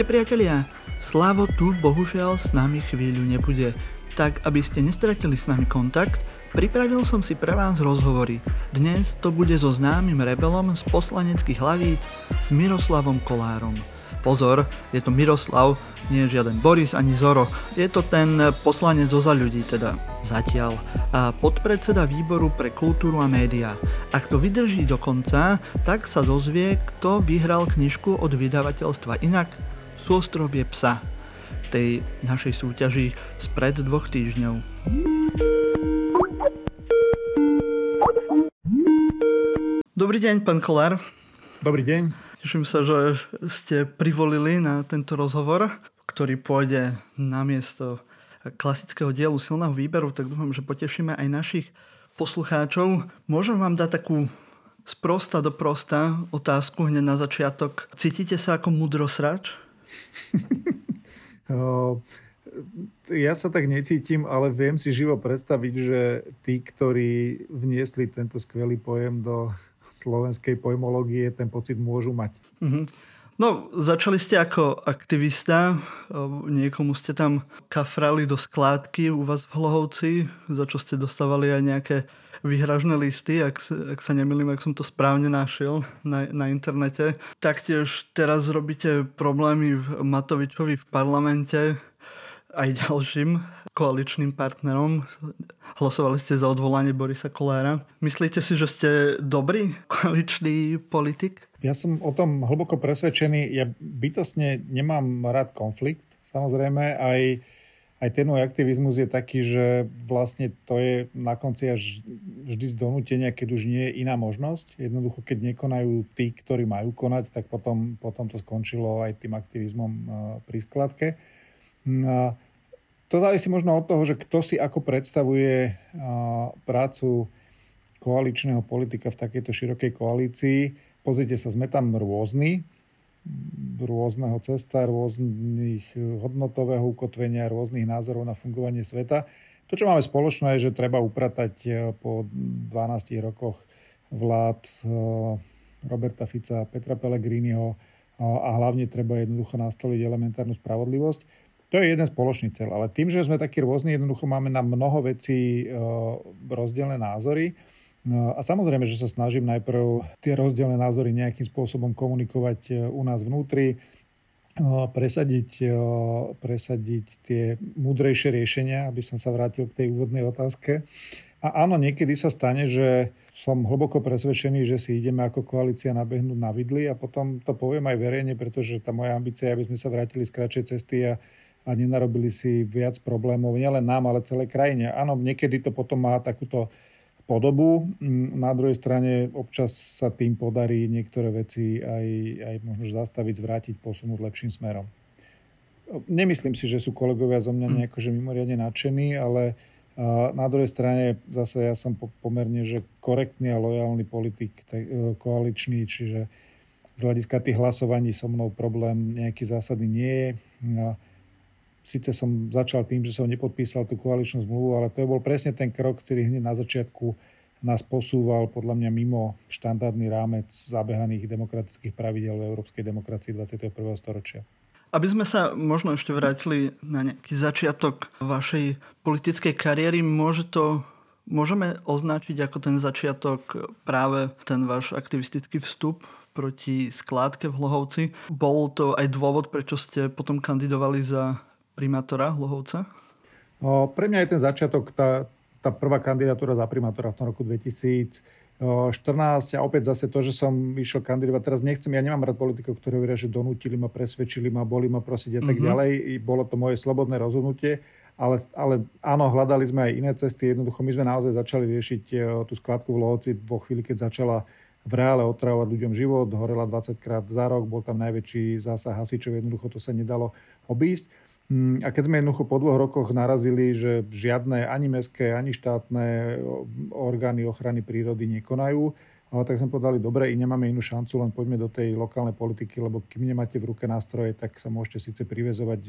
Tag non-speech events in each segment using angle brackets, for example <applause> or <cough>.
Ahojte priatelia, Slavo tu bohužiaľ s nami chvíľu nebude. Tak, aby ste nestratili s nami kontakt, pripravil som si pre vás rozhovory. Dnes to bude so známym rebelom z poslaneckých hlavíc s Miroslavom Kolárom. Pozor, je to Miroslav, nie je žiaden Boris ani Zoro. Je to ten poslanec zo za ľudí, teda zatiaľ. A podpredseda výboru pre kultúru a médiá. Ak to vydrží do konca, tak sa dozvie, kto vyhral knižku od vydavateľstva Inak Súostrovie psa v tej našej súťaži spred dvoch týždňov. Dobrý deň, pán Kolár. Dobrý deň. Teším sa, že ste privolili na tento rozhovor, ktorý pôjde na miesto klasického dielu silného výberu, tak dúfam, že potešíme aj našich poslucháčov. Môžem vám dať takú sprosta do prosta otázku hneď na začiatok. Cítite sa ako mudrosrač? <laughs> ja sa tak necítim, ale viem si živo predstaviť, že tí, ktorí vniesli tento skvelý pojem do slovenskej pojmológie ten pocit môžu mať. Mm-hmm. No, začali ste ako aktivista, niekomu ste tam kafrali do skládky u vás v Hlohovci, za čo ste dostávali aj nejaké vyhražné listy, ak, ak sa nemýlim, ak som to správne našiel na, na internete. Taktiež teraz robíte problémy v Matovičovi v parlamente, aj ďalším koaličným partnerom. Hlasovali ste za odvolanie Borisa Kolára. Myslíte si, že ste dobrý koaličný politik? Ja som o tom hlboko presvedčený. Ja bytosne nemám rád konflikt. Samozrejme, aj, aj ten môj aktivizmus je taký, že vlastne to je na konci až vždy z donútenia, keď už nie je iná možnosť. Jednoducho, keď nekonajú tí, ktorí majú konať, tak potom, potom to skončilo aj tým aktivizmom eh, pri skladke. No, to závisí možno od toho, že kto si ako predstavuje prácu koaličného politika v takejto širokej koalícii. Pozrite sa, sme tam rôzni, rôzneho cesta, rôznych hodnotového ukotvenia, rôznych názorov na fungovanie sveta. To, čo máme spoločné, je, že treba upratať e, po 12 rokoch vlád e, Roberta Fica, Petra Pellegriniho a hlavne treba jednoducho nastoliť elementárnu spravodlivosť. To je jeden spoločný cel, ale tým, že sme takí rôzni, jednoducho máme na mnoho vecí rozdielne názory. No a samozrejme, že sa snažím najprv tie rozdielne názory nejakým spôsobom komunikovať e, u nás vnútri, e, presadiť, presadiť tie múdrejšie riešenia, aby som sa vrátil k tej úvodnej otázke. A áno, niekedy sa stane, že som hlboko presvedčený, že si ideme ako koalícia nabehnúť na vidli a potom to poviem aj verejne, pretože tá moja ambícia je, aby sme sa vrátili z kratšej cesty a a nenarobili si viac problémov nielen nám, ale celej krajine. Áno, niekedy to potom má takúto podobu. Mm, na druhej strane občas sa tým podarí niektoré veci aj, aj možno zastaviť, zvrátiť, posunúť lepším smerom. Nemyslím si, že sú kolegovia zo mňa hm. nejako že mimoriadne nadšení, ale na druhej strane zase ja som pomerne že korektný a lojálny politik e, koaličný, čiže z hľadiska tých hlasovaní so mnou problém nejaký zásadný nie je. Sice som začal tým, že som nepodpísal tú koaličnú zmluvu, ale to bol presne ten krok, ktorý hneď na začiatku nás posúval podľa mňa mimo štandardný rámec zabehaných demokratických pravidel v európskej demokracii 21. storočia. Aby sme sa možno ešte vrátili na nejaký začiatok vašej politickej kariéry, môže to, môžeme označiť ako ten začiatok práve ten váš aktivistický vstup proti skládke v Hlohovci. Bol to aj dôvod, prečo ste potom kandidovali za primátora Hlohovca? O, pre mňa je ten začiatok, tá, tá prvá kandidatúra za primátora v tom roku 2014 a opäť zase to, že som išiel kandidovať. Teraz nechcem, ja nemám rád politikov, ktorí hovoria, že donútili ma, presvedčili ma, boli ma prosiť a tak mm-hmm. ďalej. I bolo to moje slobodné rozhodnutie. Ale, ale áno, hľadali sme aj iné cesty. Jednoducho my sme naozaj začali riešiť tú skladku v Lohoci vo chvíli, keď začala v reále otravovať ľuďom život, horela 20 krát za rok, bol tam najväčší zásah hasičov, jednoducho to sa nedalo obísť. Mm, a keď sme jednoducho po dvoch rokoch narazili, že žiadne ani mestské, ani štátne orgány ochrany prírody nekonajú, ale tak sme povedali, dobre, i nemáme inú šancu, len poďme do tej lokálnej politiky, lebo kým nemáte v ruke nástroje, tak sa môžete síce privezovať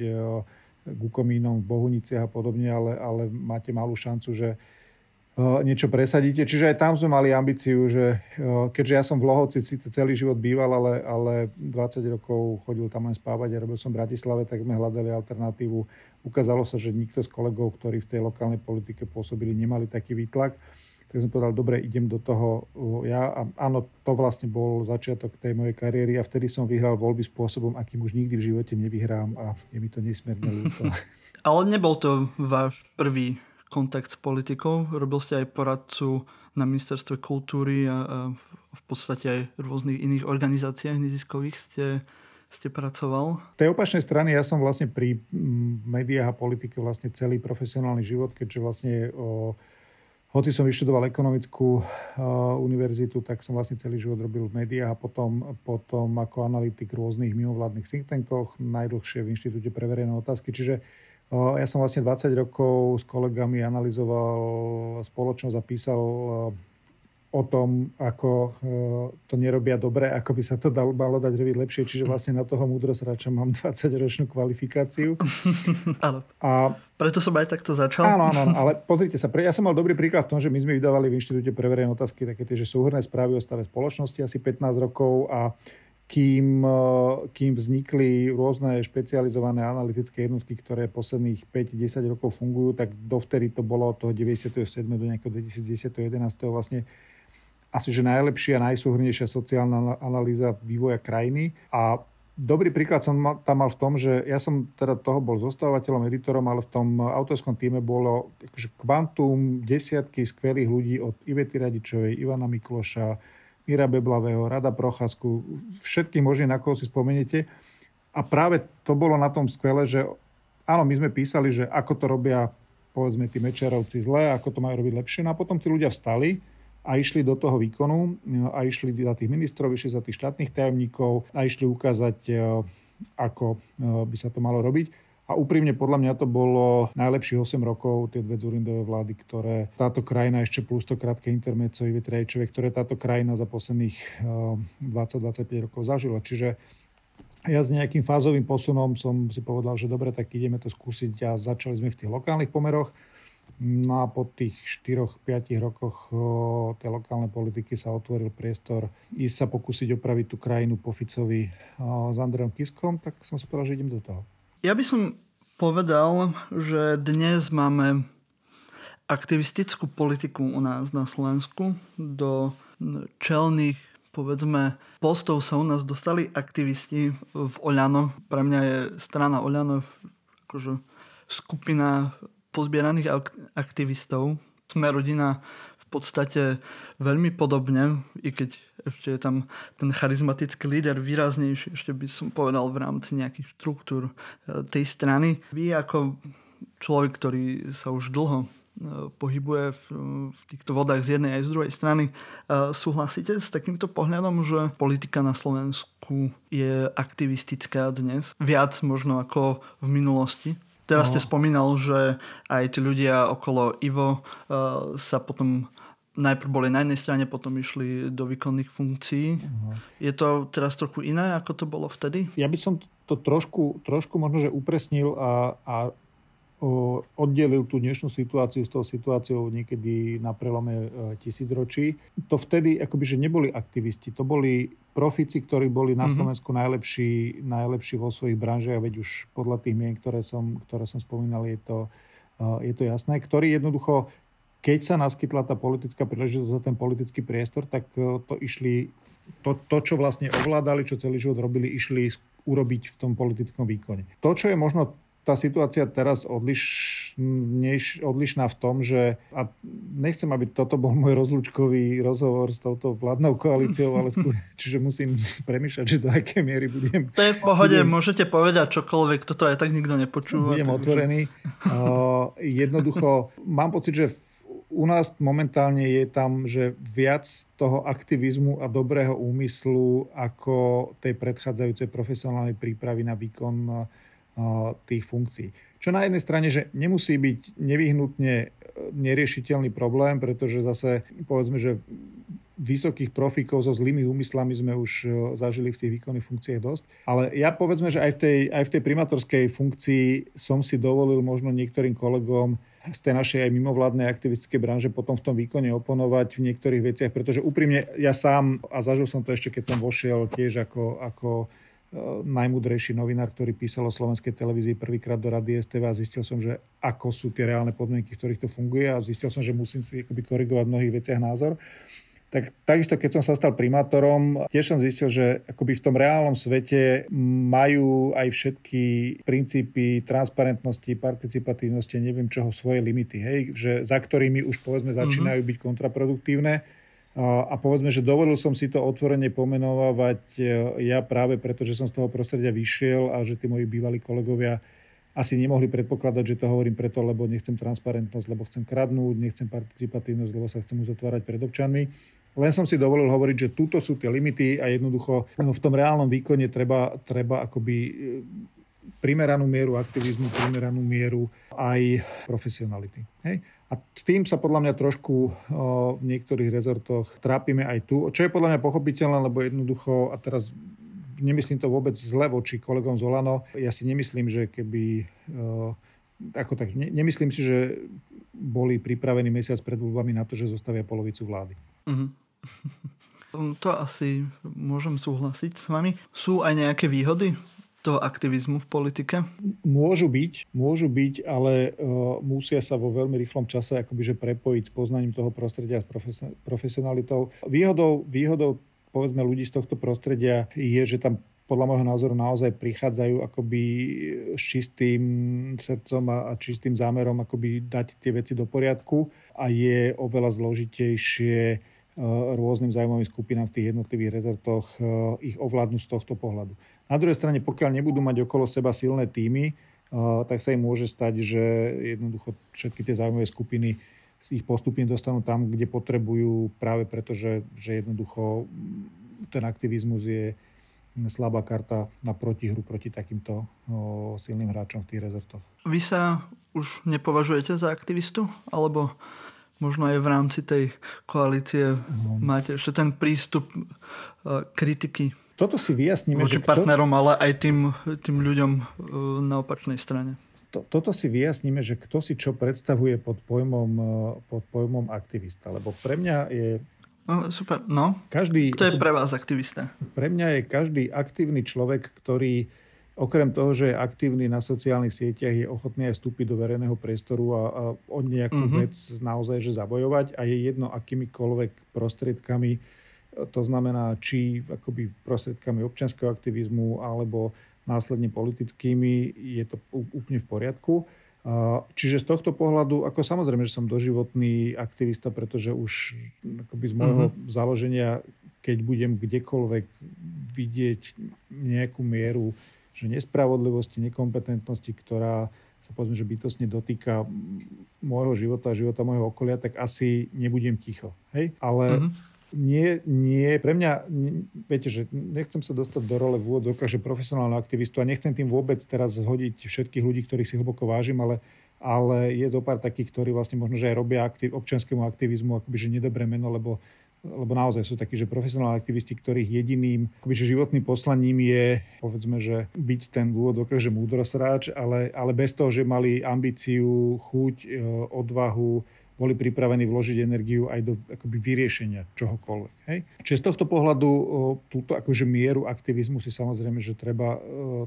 k e, komínom v Bohuniciach a podobne, ale, ale máte malú šancu, že niečo presadíte. Čiže aj tam sme mali ambíciu, že keďže ja som v Lohovci síce celý život býval, ale, ale 20 rokov chodil tam len spávať a robil som v Bratislave, tak sme hľadali alternatívu. Ukázalo sa, že nikto z kolegov, ktorí v tej lokálnej politike pôsobili, nemali taký výtlak tak som povedal, dobre, idem do toho ja. A áno, to vlastne bol začiatok tej mojej kariéry a vtedy som vyhral voľby spôsobom, akým už nikdy v živote nevyhrám a je mi to nesmierne ľúto. <laughs> Ale nebol to váš prvý kontakt s politikou. Robil ste aj poradcu na ministerstve kultúry a, a v podstate aj v rôznych iných organizáciách neziskových ste, ste pracoval. V tej opačnej strany ja som vlastne pri médiách a politike vlastne celý profesionálny život, keďže vlastne o, hoci som vyštudoval ekonomickú uh, univerzitu, tak som vlastne celý život robil v médiách a potom, potom ako analytik v rôznych mimovládnych think tankoch, najdlhšie v Inštitúte pre verejné otázky. Čiže ja som vlastne 20 rokov s kolegami analyzoval spoločnosť a písal uh, o tom, ako e, to nerobia dobre, ako by sa to dalo, malo dať robiť lepšie. Čiže vlastne na toho múdrosrača mám <laughs> 20-ročnú kvalifikáciu. <laughs> Áno. A preto som aj takto začal. Áno, áno, ale pozrite sa, ja som mal dobrý príklad v tom, že my sme vydávali v Inštitúte pre verejné otázky také tie, že súhrné správy o stave spoločnosti asi 15 rokov a kým, e, kým vznikli rôzne špecializované analytické jednotky, ktoré posledných 5-10 rokov fungujú, tak dovtedy to bolo od toho 97. do nejakého 2010. 11. vlastne asi že najlepšia, najsúhrnejšia sociálna analýza vývoja krajiny. A dobrý príklad som tam mal v tom, že ja som teda toho bol zostávateľom, editorom, ale v tom autorskom týme bolo akože kvantum desiatky skvelých ľudí od Ivety Radičovej, Ivana Mikloša, Mira Beblavého, Rada Procházku, všetkých možných, na koho si spomeniete. A práve to bolo na tom skvelé, že áno, my sme písali, že ako to robia povedzme tí mečerovci zle, ako to majú robiť lepšie. No a potom tí ľudia vstali a išli do toho výkonu a išli za tých ministrov, išli za tých štátnych tajomníkov a išli ukázať, e, ako e, by sa to malo robiť. A úprimne podľa mňa to bolo najlepších 8 rokov tie dve Zurindové vlády, ktoré táto krajina ešte plus to krátke intermeco Ivy Trejčovej, ktoré táto krajina za posledných 20-25 e, rokov zažila. Čiže ja s nejakým fázovým posunom som si povedal, že dobre, tak ideme to skúsiť a začali sme v tých lokálnych pomeroch. No a po tých 4-5 rokoch tej lokálnej politiky sa otvoril priestor ísť sa pokúsiť opraviť tú krajinu po Ficovi s Andreom Kiskom, tak som si povedal, že idem do toho. Ja by som povedal, že dnes máme aktivistickú politiku u nás na Slovensku. Do čelných povedzme, postov sa u nás dostali aktivisti v Oľano. Pre mňa je strana Oľano akože skupina pozbieraných aktivistov. Sme rodina podstate veľmi podobne, i keď ešte je tam ten charizmatický líder výraznejší, ešte by som povedal v rámci nejakých štruktúr e, tej strany. Vy ako človek, ktorý sa už dlho e, pohybuje v, v týchto vodách z jednej aj z druhej strany. E, súhlasíte s takýmto pohľadom, že politika na Slovensku je aktivistická dnes? Viac možno ako v minulosti? Teraz no. ste spomínal, že aj tí ľudia okolo Ivo uh, sa potom najprv boli na jednej strane, potom išli do výkonných funkcií. Uh-huh. Je to teraz trochu iné, ako to bolo vtedy? Ja by som to trošku, trošku možno, že upresnil a, a oddelil tú dnešnú situáciu s tou situáciou niekedy na prelome e, tisícročí. To vtedy akoby, že neboli aktivisti, to boli profici, ktorí boli na mhm. Slovensku najlepší, najlepší vo svojich branžiach, veď už podľa tých mien, ktoré som, ktoré som spomínal, je to, e, je to jasné, ktorí jednoducho, keď sa naskytla tá politická príležitosť za ten politický priestor, tak e, to išli, to, to, čo vlastne ovládali, čo celý život robili, išli urobiť v tom politickom výkone. To, čo je možno tá situácia teraz odliš, odlišná v tom, že a nechcem, aby toto bol môj rozlúčkový rozhovor s touto vládnou koalíciou, ale skú, <laughs> čiže musím premýšľať, že do aké miery budem... To je v pohode, budem, môžete povedať čokoľvek, toto aj tak nikto nepočúva. Budem otvorený. <laughs> Uh, jednoducho, mám pocit, že u nás momentálne je tam, že viac toho aktivizmu a dobrého úmyslu ako tej predchádzajúcej profesionálnej prípravy na výkon tých funkcií. Čo na jednej strane, že nemusí byť nevyhnutne e, neriešiteľný problém, pretože zase povedzme, že vysokých profíkov so zlými úmyslami sme už e, zažili v tých výkonných funkciách dosť. Ale ja povedzme, že aj v tej, aj v tej primátorskej funkcii som si dovolil možno niektorým kolegom z tej našej aj mimovládnej aktivistickej branže potom v tom výkone oponovať v niektorých veciach, pretože úprimne ja sám, a zažil som to ešte, keď som vošiel tiež ako, ako e, najmudrejší novinár, ktorý písal o slovenskej televízii prvýkrát do Rady STV a zistil som, že ako sú tie reálne podmienky, v ktorých to funguje a zistil som, že musím si korigovať v mnohých veciach názor. Tak takisto, keď som sa stal primátorom, tiež som zistil, že akoby v tom reálnom svete majú aj všetky princípy transparentnosti, participatívnosti, neviem čoho, svoje limity, hej, že za ktorými už povedzme začínajú byť kontraproduktívne. A povedzme, že dovolil som si to otvorene pomenovať e, ja práve preto, že som z toho prostredia vyšiel a že tí moji bývalí kolegovia asi nemohli predpokladať, že to hovorím preto, lebo nechcem transparentnosť, lebo chcem kradnúť, nechcem participatívnosť, lebo sa chcem uzatvárať pred občanmi. Len som si dovolil hovoriť, že túto sú tie limity a jednoducho v tom reálnom výkone treba, treba akoby e, primeranú mieru aktivizmu, primeranú mieru aj profesionality. Hej? A s tým sa podľa mňa trošku o, v niektorých rezortoch trápime aj tu, čo je podľa mňa pochopiteľné, lebo jednoducho, a teraz nemyslím to vôbec zle voči kolegom z Olano, ja si nemyslím, že keby... O, ako tak, ne, nemyslím si, že boli pripravení mesiac pred voľbami na to, že zostavia polovicu vlády. Uh-huh. <laughs> To asi môžem súhlasiť s vami. Sú aj nejaké výhody toho aktivizmu v politike? Môžu byť, môžu byť, ale uh, musia sa vo veľmi rýchlom čase akoby, že prepojiť s poznaním toho prostredia s profes- profesionalitou. Výhodou, výhodou povedzme ľudí z tohto prostredia je, že tam podľa môjho názoru naozaj prichádzajú akoby s čistým srdcom a, čistým zámerom akoby dať tie veci do poriadku a je oveľa zložitejšie Eh, rôznym zájmovým skupinám v tých jednotlivých rezortoch eh, ich ovládnuť z tohto pohľadu. Na druhej strane, pokiaľ nebudú mať okolo seba silné týmy, eh, tak sa im môže stať, že jednoducho všetky tie zájmové skupiny ich postupne dostanú tam, kde potrebujú, práve preto, že, že jednoducho ten aktivizmus je slabá karta na protihru proti takýmto o, silným hráčom v tých rezortoch. Vy sa už nepovažujete za aktivistu? Alebo možno aj v rámci tej koalície no. máte ešte ten prístup e, kritiky. Toto si vyjasníme. Voči partnerom, kto... ale aj tým, tým ľuďom e, na opačnej strane. To, toto si vyjasníme, že kto si čo predstavuje pod pojmom, e, pod pojmom aktivista. Lebo pre mňa je No, super, no. Každý, to je pre vás aktivista. Pre mňa je každý aktívny človek, ktorý Okrem toho, že je aktívny na sociálnych sieťach, je ochotný aj vstúpiť do verejného priestoru a, a o nejakú mm-hmm. vec naozaj že zabojovať a je jedno akýmikoľvek prostriedkami, to znamená či akoby prostriedkami občianského aktivizmu alebo následne politickými, je to úplne v poriadku. Čiže z tohto pohľadu, ako samozrejme, že som doživotný aktivista, pretože už akoby z môjho mm-hmm. založenia, keď budem kdekoľvek vidieť nejakú mieru že nespravodlivosti, nekompetentnosti, ktorá sa povedzme, že bytostne dotýka môjho života a života môjho okolia, tak asi nebudem ticho. Hej? Ale mm-hmm. Nie, nie, pre mňa, viete, že nechcem sa dostať do role v úvodzovkách, že profesionálneho aktivistu a nechcem tým vôbec teraz zhodiť všetkých ľudí, ktorých si hlboko vážim, ale ale je zo pár takých, ktorí vlastne možno, že aj robia aktiv, občianskému aktivizmu akoby, že nedobré meno, lebo lebo naozaj sú takí, že profesionálni aktivisti, ktorých jediným akoby, že životným poslaním je, povedzme, že byť ten úvodzovkách, že múdrosráč, ale, ale bez toho, že mali ambíciu, chuť, e, odvahu, boli pripravení vložiť energiu aj do akoby, vyriešenia čohokoľvek. Hej? Čiže z tohto pohľadu túto akože mieru aktivizmu si samozrejme, že treba,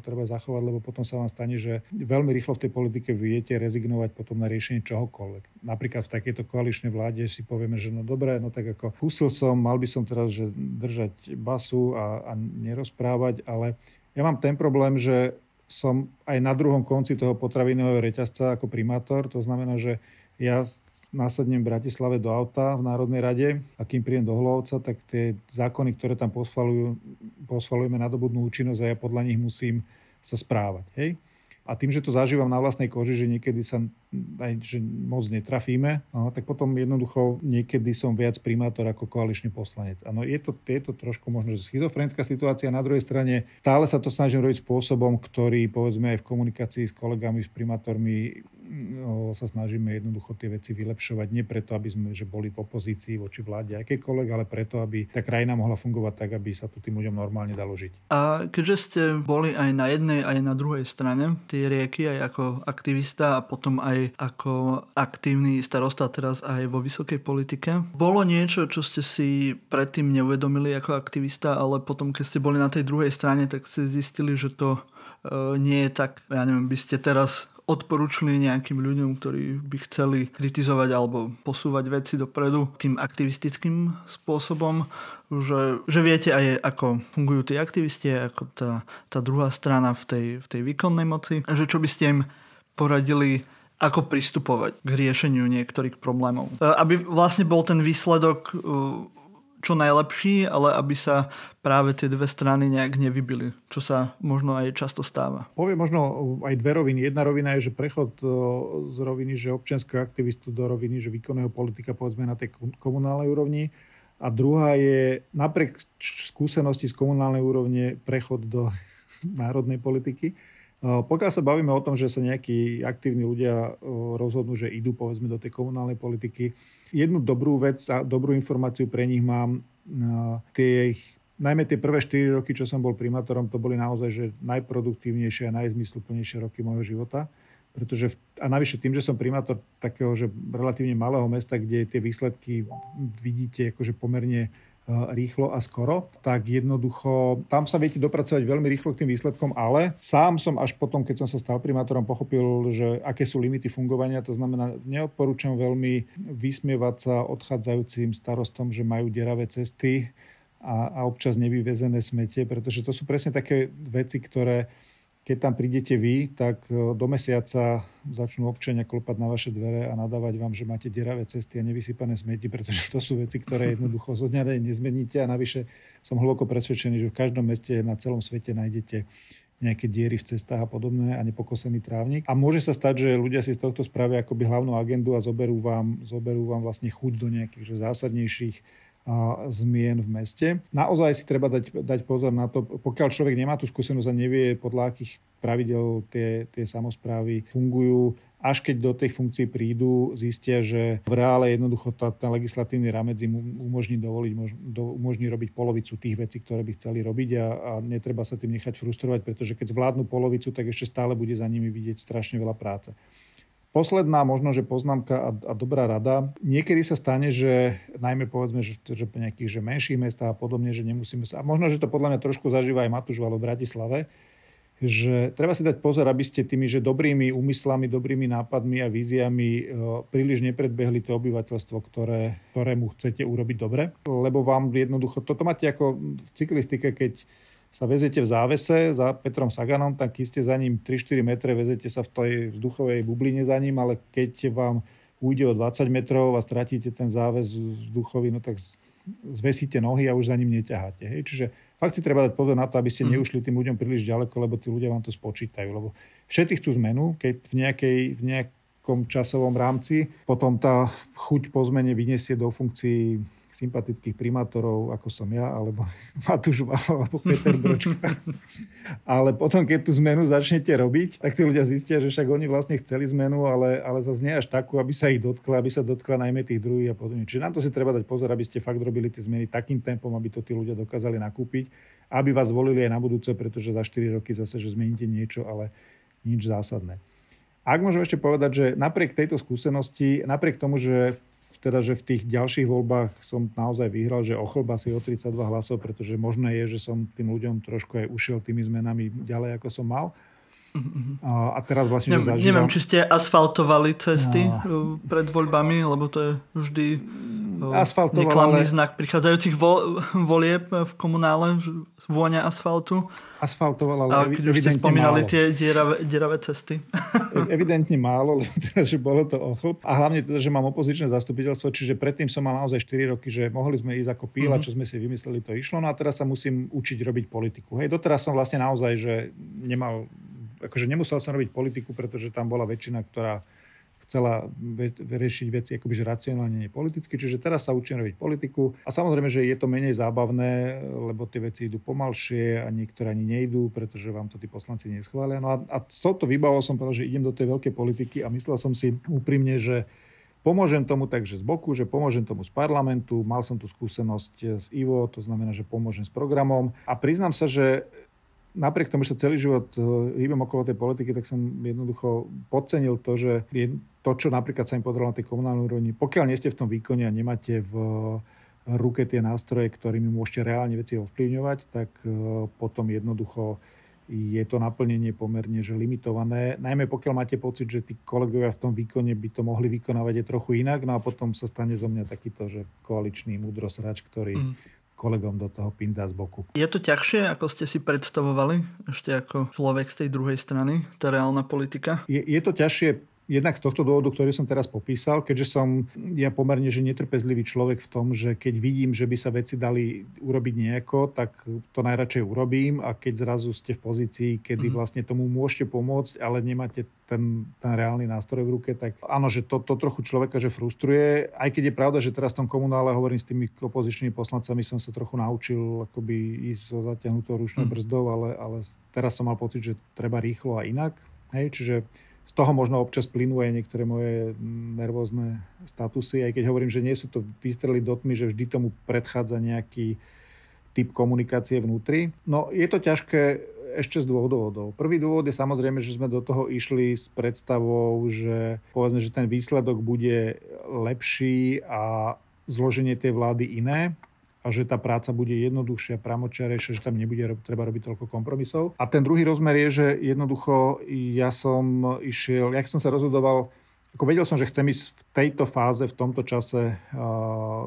treba zachovať, lebo potom sa vám stane, že veľmi rýchlo v tej politike viete rezignovať potom na riešenie čohokoľvek. Napríklad v takejto koaličnej vláde si povieme, že no dobré, no tak ako husil som, mal by som teraz že držať basu a, a nerozprávať, ale ja mám ten problém, že som aj na druhom konci toho potravinového reťazca ako primátor, to znamená, že ja následnem v Bratislave do auta v Národnej rade a kým prídem do Hlovca, tak tie zákony, ktoré tam posvalujeme, nadobudnú účinnosť a ja podľa nich musím sa správať. Hej? A tým, že to zažívam na vlastnej koži, že niekedy sa aj že moc netrafíme, no, tak potom jednoducho niekedy som viac primátor ako koaličný poslanec. Áno, je to, je to trošku možno že schizofrenická situácia. Na druhej strane stále sa to snažím robiť spôsobom, ktorý povedzme aj v komunikácii s kolegami, s primátormi no, sa snažíme jednoducho tie veci vylepšovať. Nie preto, aby sme že boli v opozícii voči vláde akékoľvek, ale preto, aby tá krajina mohla fungovať tak, aby sa tu tým ľuďom normálne dalo žiť. A keďže ste boli aj na jednej, aj na druhej strane tej rieky, aj ako aktivista a potom aj ako aktívny starosta teraz aj vo vysokej politike. Bolo niečo, čo ste si predtým neuvedomili ako aktivista, ale potom, keď ste boli na tej druhej strane, tak ste zistili, že to e, nie je tak, ja neviem, by ste teraz odporúčili nejakým ľuďom, ktorí by chceli kritizovať alebo posúvať veci dopredu tým aktivistickým spôsobom, že, že viete aj ako fungujú tí aktivisti, ako tá, tá druhá strana v tej, v tej výkonnej moci, že čo by ste im poradili ako pristupovať k riešeniu niektorých problémov. E, aby vlastne bol ten výsledok e, čo najlepší, ale aby sa práve tie dve strany nejak nevybili, čo sa možno aj často stáva. Poviem možno aj dve roviny. Jedna rovina je, že prechod z roviny, že občianského aktivistu do roviny, že výkonného politika povedzme na tej komunálnej úrovni. A druhá je napriek skúsenosti z komunálnej úrovne prechod do <laughs> národnej politiky. Pokiaľ sa bavíme o tom, že sa nejakí aktívni ľudia rozhodnú, že idú povedzme do tej komunálnej politiky, jednu dobrú vec a dobrú informáciu pre nich mám. Tie, najmä tie prvé 4 roky, čo som bol primátorom, to boli naozaj že najproduktívnejšie a najzmysluplnejšie roky môjho života. Pretože, a navyše tým, že som primátor takého, že relatívne malého mesta, kde tie výsledky vidíte akože pomerne rýchlo a skoro, tak jednoducho tam sa viete dopracovať veľmi rýchlo k tým výsledkom, ale sám som až potom, keď som sa stal primátorom, pochopil, že aké sú limity fungovania. To znamená, neodporúčam veľmi vysmievať sa odchádzajúcim starostom, že majú deravé cesty a, a občas nevyvezené smete, pretože to sú presne také veci, ktoré keď tam prídete vy, tak e, do mesiaca začnú občania klopať na vaše dvere a nadávať vám, že máte deravé cesty a nevysypané smeti, pretože to sú veci, ktoré jednoducho zo dňa nezmeníte a navyše som hlboko presvedčený, že v každom meste na celom svete nájdete nejaké diery v cestách a podobné a nepokosený trávnik. A môže sa stať, že ľudia si z tohto spravia akoby hlavnú agendu a zoberú vám, zoberú vám vlastne chuť do nejakých že zásadnejších zmien v meste. Naozaj si treba dať, dať pozor na to, pokiaľ človek nemá tú skúsenosť a nevie, podľa akých pravidel tie, tie samozprávy fungujú, až keď do tej funkcie prídu, zistia, že v reále jednoducho tá, ten legislatívny ramec im umožní dovoliť, mož, umožní robiť polovicu tých vecí, ktoré by chceli robiť a, a netreba sa tým nechať frustrovať, pretože keď zvládnu polovicu, tak ešte stále bude za nimi vidieť strašne veľa práce. Posledná možno, že poznámka a, a dobrá rada. Niekedy sa stane, že najmä povedzme, že, že po nejakých že menších mestách a podobne, že nemusíme sa... A možno, že to podľa mňa trošku zažíva aj Matúš v Bratislave, že treba si dať pozor, aby ste tými že dobrými úmyslami, dobrými nápadmi a víziami e, príliš nepredbehli to obyvateľstvo, ktoré, ktorému chcete urobiť dobre. Lebo vám jednoducho, toto máte ako v cyklistike, keď sa vezete v závese za Petrom Saganom, tak ste za ním 3-4 metre, vezete sa v tej vzduchovej bubline za ním, ale keď vám ujde o 20 metrov a stratíte ten záves vzduchový, no tak zvesíte nohy a už za ním neťaháte. Hej? Čiže fakt si treba dať pozor na to, aby ste mm. neušli tým ľuďom príliš ďaleko, lebo tí ľudia vám to spočítajú. Lebo všetci chcú zmenu, keď v, nejakej, v nejakom časovom rámci potom tá chuť po zmene vyniesie do funkcií sympatických primátorov, ako som ja, alebo <laughs> Matúš alebo Peter Bročka. <laughs> ale potom, keď tú zmenu začnete robiť, tak tí ľudia zistia, že však oni vlastne chceli zmenu, ale, ale zase nie až takú, aby sa ich dotkla, aby sa dotkla najmä tých druhých a podobne. Čiže na to si treba dať pozor, aby ste fakt robili tie zmeny takým tempom, aby to tí ľudia dokázali nakúpiť, aby vás volili aj na budúce, pretože za 4 roky zase, že zmeníte niečo, ale nič zásadné. Ak môžem ešte povedať, že napriek tejto skúsenosti, napriek tomu, že teda, že v tých ďalších voľbách som naozaj vyhral, že ochlba si o 32 hlasov, pretože možné je, že som tým ľuďom trošku aj ušiel tými zmenami ďalej, ako som mal. A, teraz vlastne, neviem, zažívam... Neviem, či ste asfaltovali cesty no. pred voľbami, lebo to je vždy asfaltoval, neklamný ale... znak prichádzajúcich vo, volieb v komunále, vôňa asfaltu. Asfaltoval, ale a keď už ste spomínali málo. tie dieravé, dieravé cesty. Evidentne málo, lebo teda, že bolo to ochlb. A hlavne teda, že mám opozičné zastupiteľstvo, čiže predtým som mal naozaj 4 roky, že mohli sme ísť ako píla, mm-hmm. čo sme si vymysleli, to išlo. No a teraz sa musím učiť robiť politiku. Hej, doteraz som vlastne naozaj, že nemal akože nemusel som robiť politiku, pretože tam bola väčšina, ktorá chcela riešiť veci akoby racionálne, nie politicky. Čiže teraz sa učím robiť politiku. A samozrejme, že je to menej zábavné, lebo tie veci idú pomalšie a niektoré ani nejdú, pretože vám to tí poslanci neschvália. No a, a s touto výbavou som povedal, že idem do tej veľkej politiky a myslel som si úprimne, že Pomôžem tomu takže z boku, že pomôžem tomu z parlamentu, mal som tu skúsenosť s IVO, to znamená, že pomôžem s programom a priznám sa, že napriek tomu, že sa celý život e, hýbem okolo tej politiky, tak som jednoducho podcenil to, že to, čo napríklad sa im podarilo na tej komunálnej úrovni, pokiaľ nie ste v tom výkone a nemáte v ruke tie nástroje, ktorými môžete reálne veci ovplyvňovať, tak e, potom jednoducho je to naplnenie pomerne že limitované. Najmä pokiaľ máte pocit, že tí kolegovia v tom výkone by to mohli vykonávať aj trochu inak, no a potom sa stane zo mňa takýto, že koaličný múdrosrač, ktorý mm. Kolegom do toho pindá z boku. Je to ťažšie, ako ste si predstavovali, ešte ako človek z tej druhej strany, tá reálna politika? Je, je to ťažšie jednak z tohto dôvodu, ktorý som teraz popísal, keďže som ja pomerne že netrpezlivý človek v tom, že keď vidím, že by sa veci dali urobiť nejako, tak to najradšej urobím a keď zrazu ste v pozícii, kedy mm. vlastne tomu môžete pomôcť, ale nemáte ten, ten reálny nástroj v ruke, tak áno, že to, to trochu človeka že frustruje. Aj keď je pravda, že teraz v tom komunále hovorím s tými opozičnými poslancami, som sa trochu naučil akoby ísť so zatiahnutou ručnou mm. brzdou, ale, ale teraz som mal pocit, že treba rýchlo a inak. Hej, čiže z toho možno občas plynú aj niektoré moje nervózne statusy, aj keď hovorím, že nie sú to výstrely do tmy, že vždy tomu predchádza nejaký typ komunikácie vnútri. No je to ťažké ešte z dvoch dôvodov. Prvý dôvod je samozrejme, že sme do toho išli s predstavou, že povedzme, že ten výsledok bude lepší a zloženie tej vlády iné a že tá práca bude jednoduchšia, pramočiarejšia, že tam nebude treba robiť toľko kompromisov. A ten druhý rozmer je, že jednoducho ja som išiel, jak som sa rozhodoval, ako vedel som, že chcem ísť v tejto fáze, v tomto čase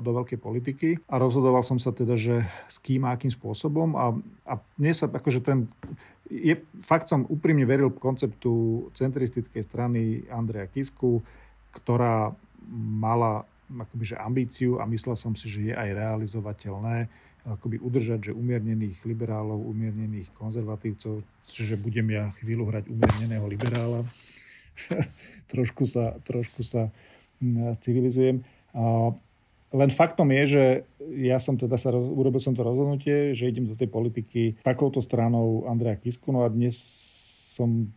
do veľkej politiky a rozhodoval som sa teda, že s kým a akým spôsobom a, a mne sa akože ten je, fakt som úprimne veril konceptu centristickej strany Andreja Kisku, ktorá mala akoby, že ambíciu a myslel som si, že je aj realizovateľné akoby udržať, že umiernených liberálov, umiernených konzervatívcov, čiže budem ja chvíľu hrať umierneného liberála. <laughs> trošku sa, trošku sa civilizujem. Len faktom je, že ja som teda sa, urobil som to rozhodnutie, že idem do tej politiky takouto stranou Andreja Kisku, no a dnes som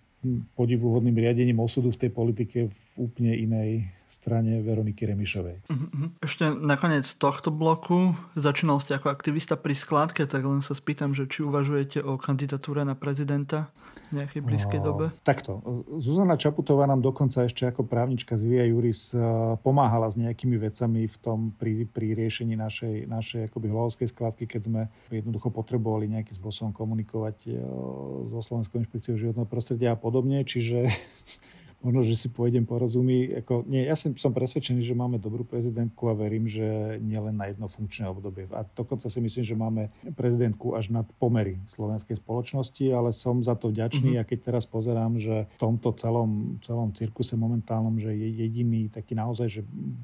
podivuhodným riadením osudu v tej politike v úplne inej strane Veroniky Remišovej. Mhm, mhm. Ešte nakoniec tohto bloku začínal ste ako aktivista pri skladke, tak len sa spýtam, že či uvažujete o kandidatúre na prezidenta v nejakej blízkej dobe? Takto. Zuzana Čaputová nám dokonca ešte ako právnička z Via Juris e, pomáhala s nejakými vecami v tom pri, pri riešení našej, našej akoby hlavovskej skladky, keď sme jednoducho potrebovali nejakým spôsobom komunikovať e, so Slovenskou inšpekciou životného prostredia a podobne. Čiže <laughs> možno, že si pôjdem porozumí. Ako, nie, ja som, som presvedčený, že máme dobrú prezidentku a verím, že nielen na jedno funkčné obdobie. A dokonca si myslím, že máme prezidentku až nad pomery slovenskej spoločnosti, ale som za to vďačný mm-hmm. a keď teraz pozerám, že v tomto celom, celom cirkuse momentálnom, že je jediný taký naozaj, že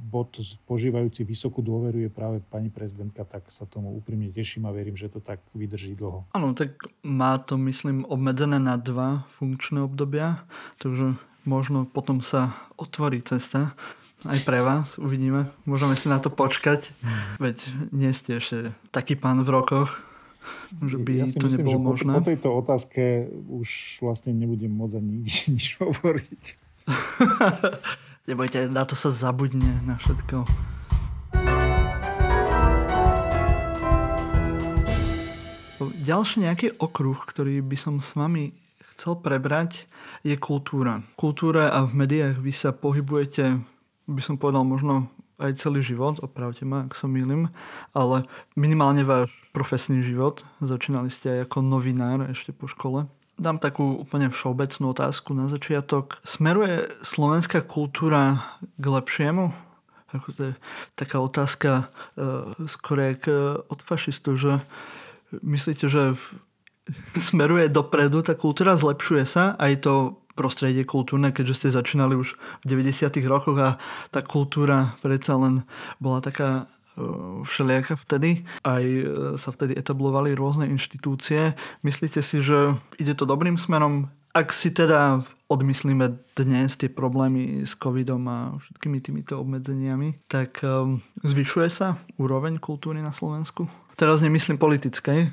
bod požívajúci vysokú dôveru je práve pani prezidentka, tak sa tomu úprimne teším a verím, že to tak vydrží dlho. Áno, tak má to, myslím, obmedzené na dva funkčné obdobia, takže možno potom sa otvorí cesta aj pre vás, uvidíme. Môžeme si na to počkať, veď nie ste ešte taký pán v rokoch, že by ja si to myslím, nebolo že možné. Po, po tejto otázke už vlastne nebudem môcť ani nič <laughs> hovoriť. <laughs> Nebojte, na to sa zabudne na všetko. Ďalší nejaký okruh, ktorý by som s vami chcel prebrať, je kultúra. Kultúra a v médiách vy sa pohybujete, by som povedal možno aj celý život, opravte ma, ak sa milím, ale minimálne váš profesný život. Začínali ste aj ako novinár ešte po škole. Dám takú úplne všeobecnú otázku na začiatok. Smeruje slovenská kultúra k lepšiemu? Ako to je taká otázka uh, skôr jak uh, od fašistov, že myslíte, že smeruje dopredu, tá kultúra zlepšuje sa, aj to prostredie kultúrne, keďže ste začínali už v 90. rokoch a tá kultúra predsa len bola taká e, všelijaká vtedy. Aj e, sa vtedy etablovali rôzne inštitúcie. Myslíte si, že ide to dobrým smerom? Ak si teda odmyslíme dnes tie problémy s covidom a všetkými týmito obmedzeniami, tak um, zvyšuje sa úroveň kultúry na Slovensku? Teraz nemyslím politickej,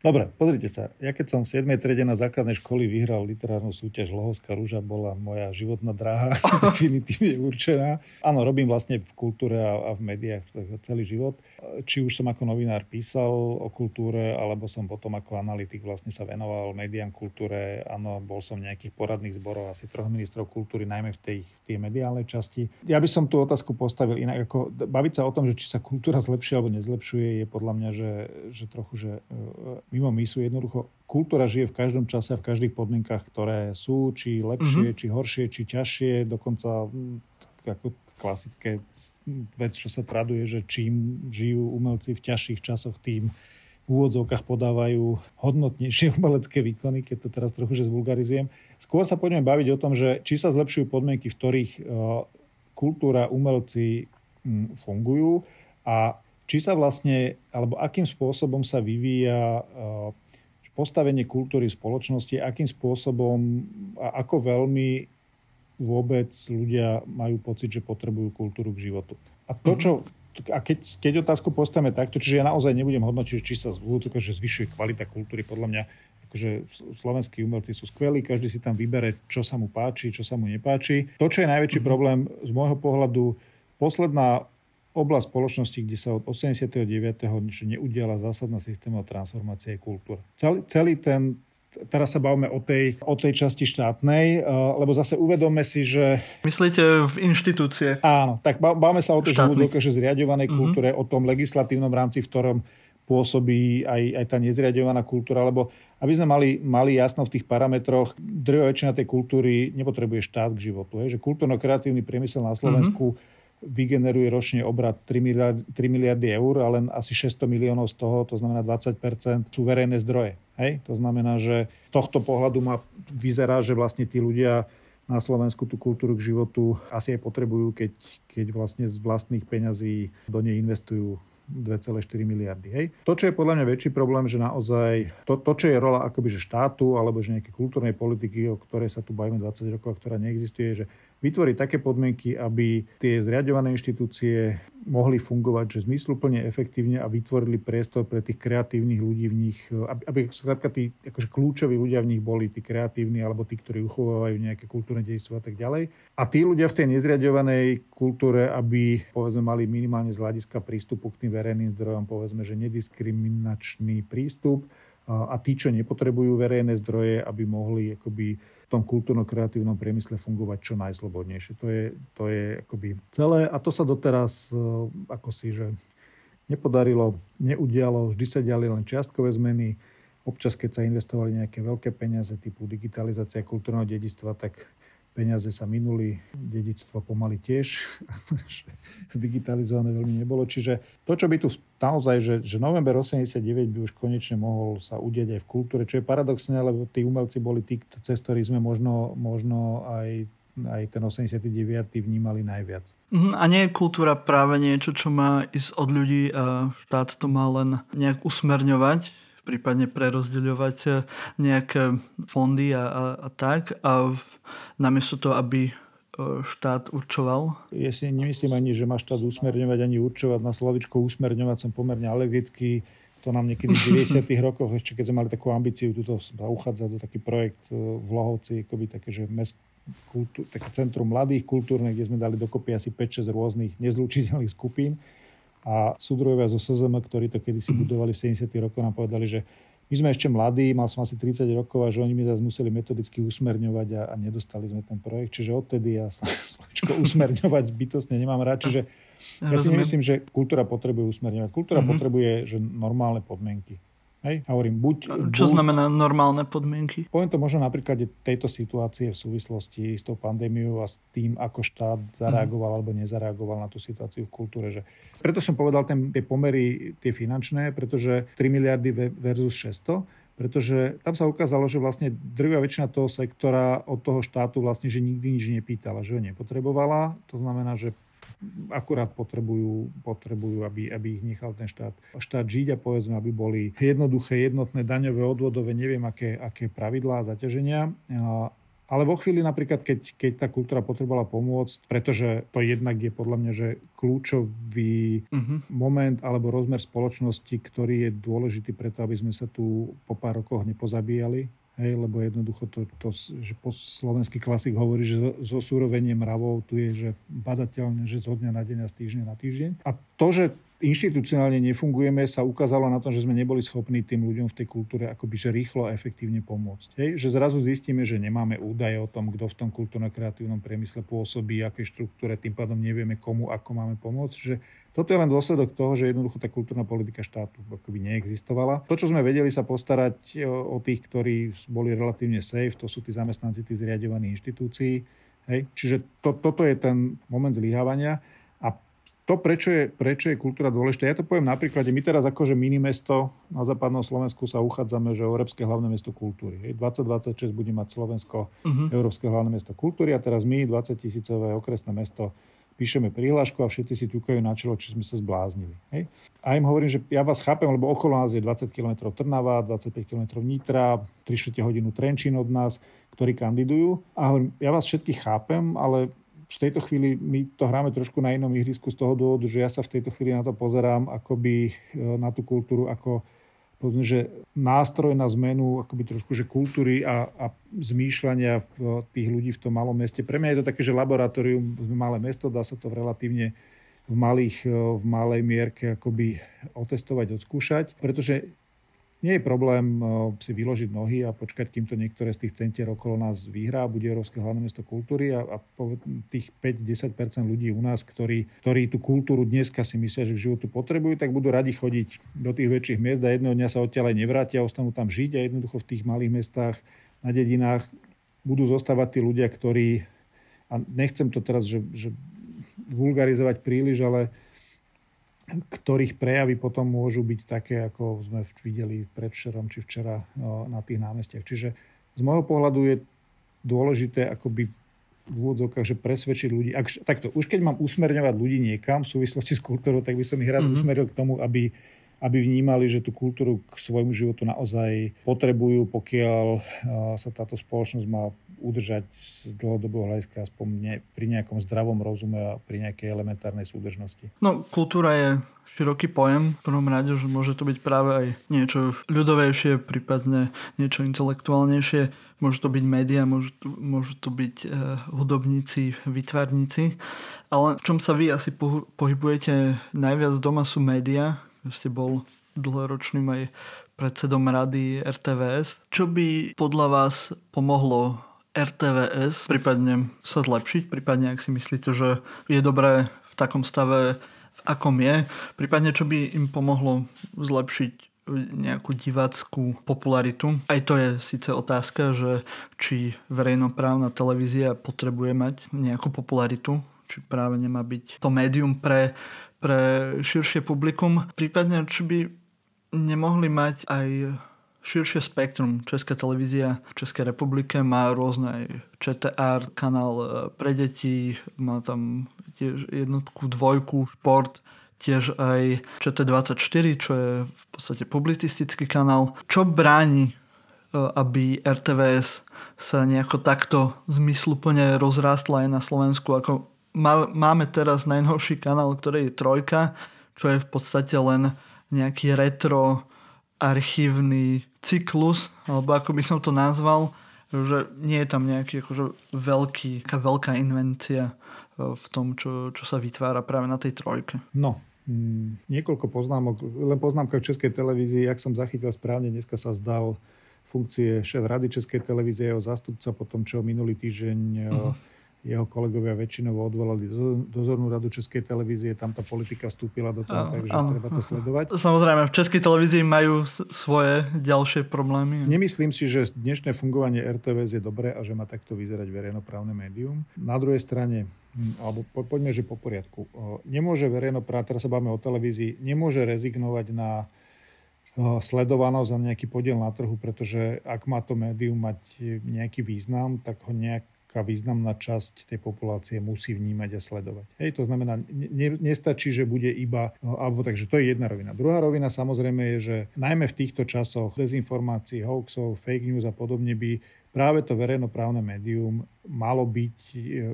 Dobre, pozrite sa. Ja keď som v 7. triede na základnej školy vyhral literárnu súťaž Lohovská rúža, bola moja životná dráha <laughs> definitívne určená. Áno, robím vlastne v kultúre a, a v médiách celý život. Či už som ako novinár písal o kultúre, alebo som potom ako analytik vlastne sa venoval médiám kultúre. Áno, bol som v nejakých poradných zborov asi troch ministrov kultúry, najmä v tej, v tej mediálnej časti. Ja by som tú otázku postavil inak. Ako, baviť sa o tom, že či sa kultúra zlepšuje alebo nezlepšuje, je podľa mňa, že, že trochu, že mimo sú jednoducho kultúra žije v každom čase a v každých podmienkach, ktoré sú, či lepšie, mm-hmm. či horšie, či ťažšie, dokonca ako klasické vec, čo sa traduje, že čím žijú umelci v ťažších časoch, tým v úvodzovkách podávajú hodnotnejšie <laughs> umelecké výkony, keď to teraz trochu že zvulgarizujem. Skôr sa poďme baviť o tom, že či sa zlepšujú podmienky, v ktorých uh, kultúra, umelci um, fungujú a či sa vlastne, alebo akým spôsobom sa vyvíja eh, postavenie kultúry v spoločnosti, akým spôsobom a ako veľmi vôbec ľudia majú pocit, že potrebujú kultúru k životu. A to, čo a keď, keď otázku postavíme takto, čiže ja naozaj nebudem hodnotiť, či sa že zvyšuje kvalita kultúry, podľa mňa akože slovenskí umelci sú skvelí, každý si tam vybere, čo sa mu páči, čo sa mu nepáči. To, čo je najväčší mhm. problém z môjho pohľadu, posledná oblasť spoločnosti, kde sa od 89. neudiala zásadná systémová transformácia je kultúra. Celý, celý ten teraz sa bavíme o tej, o tej časti štátnej, eh, lebo zase uvedome si, že... Myslíte v inštitúcie? Áno, tak bavíme sa o tej že zriadovanej mm-hmm. kultúre, o tom legislatívnom rámci, v ktorom pôsobí aj, aj tá nezriadovaná kultúra, lebo aby sme mali, mali jasno v tých parametroch, drvá väčšina tej kultúry nepotrebuje štát k životu. Hej? Že kultúrno-kreatívny priemysel na Slovensku mm-hmm vygeneruje ročne obrad 3 miliardy, 3 miliardy eur a len asi 600 miliónov z toho, to znamená 20 sú verejné zdroje. Hej? To znamená, že z tohto pohľadu ma vyzerá, že vlastne tí ľudia na Slovensku tú kultúru k životu asi aj potrebujú, keď, keď vlastne z vlastných peňazí do nej investujú 2,4 miliardy. Hej. To, čo je podľa mňa väčší problém, že naozaj to, to čo je rola akoby, že štátu alebo že nejaké kultúrnej politiky, o ktorej sa tu bavíme 20 rokov, ktorá neexistuje, že vytvoriť také podmienky, aby tie zriadované inštitúcie mohli fungovať že zmysluplne, efektívne a vytvorili priestor pre tých kreatívnych ľudí v nich, aby, aby skrátka tí akože kľúčoví ľudia v nich boli tí kreatívni alebo tí, ktorí uchovávajú nejaké kultúrne dejstvo a tak ďalej. A tí ľudia v tej nezriadovanej kultúre, aby povedzme mali minimálne z hľadiska prístupu k tým verejným zdrojom, povedzme, že nediskriminačný prístup a tí, čo nepotrebujú verejné zdroje, aby mohli akoby tom kultúrno-kreatívnom priemysle fungovať čo najslobodnejšie. To je, to je akoby celé a to sa doteraz e, ako si, že nepodarilo, neudialo, vždy sa diali len čiastkové zmeny. Občas, keď sa investovali nejaké veľké peniaze typu digitalizácia kultúrneho dedistva, tak peniaze sa minuli, dedictvo pomaly tiež, <laughs> zdigitalizované veľmi nebolo. Čiže to, čo by tu naozaj, že, že november 89 by už konečne mohol sa udieť aj v kultúre, čo je paradoxné, lebo tí umelci boli tí, cez ktorých sme možno, možno aj aj ten 89. vnímali najviac. Mhm, a nie je kultúra práve niečo, čo má ísť od ľudí a štát to má len nejak usmerňovať, prípadne prerozdeľovať nejaké fondy a, a, a tak. A namiesto toho, aby e, štát určoval? Ja si nemyslím ani, že má štát usmerňovať, ani určovať. Na slovičko usmerňovať som pomerne alergický. To nám niekedy v 90. <laughs> rokoch, ešte keď sme mali takú ambíciu, tuto uchádzať do taký projekt e, v Lohovci, akoby také, že mest, kultúr, také centrum mladých kultúrnych, kde sme dali dokopy asi 5-6 rôznych nezlučiteľných skupín. A súdruhovia zo SZM, ktorí to kedysi budovali v 70. rokoch, nám povedali, že my sme ešte mladí, mal som asi 30 rokov a že oni mi zase museli metodicky usmerňovať a, a nedostali sme ten projekt. Čiže odtedy ja <laughs> slovičko usmerňovať zbytostne nemám rád. Čiže ja, ja si myslím, že kultúra potrebuje usmerňovať. Kultúra mm-hmm. potrebuje že normálne podmienky. Hej? A hovorím, buď, Čo buď, znamená normálne podmienky? Poviem to možno na príklade tejto situácie v súvislosti s tou pandémiou a s tým, ako štát zareagoval mm. alebo nezareagoval na tú situáciu v kultúre. Že... Preto som povedal ten, tie pomery, tie finančné, pretože 3 miliardy versus 600, pretože tam sa ukázalo, že vlastne drvia väčšina toho sektora od toho štátu vlastne, že nikdy nič nepýtala, že ho nepotrebovala. To znamená, že akurát potrebujú, potrebujú aby, aby ich nechal ten štát, štát žiť a povedzme, aby boli jednoduché, jednotné daňové, odvodové, neviem aké, aké pravidlá a zaťaženia. Ale vo chvíli napríklad, keď, keď tá kultúra potrebovala pomôcť, pretože to jednak je podľa mňa, že kľúčový uh-huh. moment alebo rozmer spoločnosti, ktorý je dôležitý preto, aby sme sa tu po pár rokoch nepozabíjali, Hej, lebo jednoducho to, to že po slovenský klasik hovorí, že zo súrovenie mravov tu je že badateľne, že zo dňa na deň a z týždňa na týždeň. A to, že inštitucionálne nefungujeme, sa ukázalo na tom, že sme neboli schopní tým ľuďom v tej kultúre akoby že rýchlo a efektívne pomôcť. Hej? Že zrazu zistíme, že nemáme údaje o tom, kto v tom kultúrno-kreatívnom priemysle pôsobí, aké štruktúre, tým pádom nevieme, komu ako máme pomôcť. Že toto je len dôsledok toho, že jednoducho tá kultúrna politika štátu akoby neexistovala. To, čo sme vedeli sa postarať e, o tých, ktorí boli relatívne safe, to sú tí zamestnanci tých zriadovaných inštitúcií. Hej? Čiže to, toto je ten moment zlyhávania to, prečo je, prečo je kultúra dôležitá, ja to poviem na príklade, my teraz akože mini mesto na západnom Slovensku sa uchádzame, že Európske hlavné mesto kultúry. 2026 bude mať Slovensko uh-huh. Európske hlavné mesto kultúry a teraz my, 20 tisícové okresné mesto, píšeme prihlášku a všetci si ťukajú na čelo, či sme sa zbláznili. Hej? A im hovorím, že ja vás chápem, lebo okolo nás je 20 km Trnava, 25 km Nitra, 3 hodinu Trenčín od nás, ktorí kandidujú. A hovorím, ja vás všetkých chápem, ale v tejto chvíli my to hráme trošku na inom ihrisku z toho dôvodu, že ja sa v tejto chvíli na to pozerám akoby e, na tú kultúru ako povedzme, že nástroj na zmenu akoby trošku že kultúry a, a zmýšľania v, tých ľudí v tom malom meste. Pre mňa je to také, že laboratórium, malé mesto, dá sa to v relatívne v, malých, v malej mierke akoby otestovať, odskúšať, pretože nie je problém eh, si vyložiť nohy a počkať, kým to niektoré z tých centier okolo nás vyhrá, bude Európske hlavné mesto kultúry a, a tých 5-10% ľudí u nás, ktorí, ktorí tú kultúru dneska si myslia, že k životu potrebujú, tak budú radi chodiť do tých väčších miest a jedného dňa sa odtiaľ aj nevrátia, ostanú tam žiť a jednoducho v tých malých mestách, na dedinách budú zostávať tí ľudia, ktorí, a nechcem to teraz, že, že vulgarizovať príliš, ale ktorých prejavy potom môžu byť také, ako sme videli predvčerom či včera na tých námestiach. Čiže z môjho pohľadu je dôležité akoby v úvodzovkách, že presvedčiť ľudí. Ak, takto, už keď mám usmerňovať ľudí niekam v súvislosti s kultúrou, tak by som ich rád mm-hmm. usmeril k tomu, aby aby vnímali, že tú kultúru k svojmu životu naozaj potrebujú, pokiaľ sa táto spoločnosť má udržať z dlhodobého hľadiska aspoň ne, pri nejakom zdravom rozume a pri nejakej elementárnej súdržnosti. No, kultúra je široký pojem. V prvom rade, že môže to byť práve aj niečo ľudovejšie, prípadne niečo intelektuálnejšie. Môžu to byť médiá, môžu, môžu to byť e, hudobníci, vytvarníci. Ale v čom sa vy asi pohybujete najviac doma sú médiá, ste bol dlhoročným aj predsedom rady RTVS. Čo by podľa vás pomohlo RTVS prípadne sa zlepšiť, prípadne ak si myslíte, že je dobré v takom stave, v akom je, prípadne čo by im pomohlo zlepšiť nejakú diváckú popularitu. Aj to je síce otázka, že či verejnoprávna televízia potrebuje mať nejakú popularitu, či práve nemá byť to médium pre pre širšie publikum. Prípadne, či by nemohli mať aj širšie spektrum. Česká televízia v Českej republike má rôzne ČTR, kanál e, pre deti, má tam tiež jednotku, dvojku, šport, tiež aj ČT24, čo je v podstate publicistický kanál. Čo bráni, e, aby RTVS sa nejako takto zmysluplne rozrástla aj na Slovensku, ako máme teraz najnovší kanál, ktorý je Trojka, čo je v podstate len nejaký retro archívny cyklus, alebo ako by som to nazval, že nie je tam nejaký akože veľký, veľká invencia e, v tom, čo, čo sa vytvára práve na tej trojke. No, mm, niekoľko poznámok. Len poznámka v Českej televízii, ak som zachytil správne, dneska sa vzdal funkcie šéf Rady Českej televízie, jeho zástupca po tom, čo minulý týždeň uh-huh jeho kolegovia väčšinovo odvolali dozornú radu Českej televízie, tam tá politika vstúpila do toho, takže áno. treba to sledovať. <laughs> Samozrejme, v Českej televízii majú svoje ďalšie problémy. Nemyslím si, že dnešné fungovanie RTVS je dobré a že má takto vyzerať verejnoprávne médium. Na druhej strane, hm, alebo po, poďme, že po poriadku, nemôže verejnoprávne, teraz sa bavíme o televízii, nemôže rezignovať na sledovanosť za nejaký podiel na trhu, pretože ak má to médium mať nejaký význam, tak ho nejak nejaká významná časť tej populácie musí vnímať a sledovať. Hej, to znamená, ne, nestačí, že bude iba, alebo takže to je jedna rovina. Druhá rovina samozrejme je, že najmä v týchto časoch dezinformácií, hoaxov, fake news a podobne by práve to verejnoprávne médium malo byť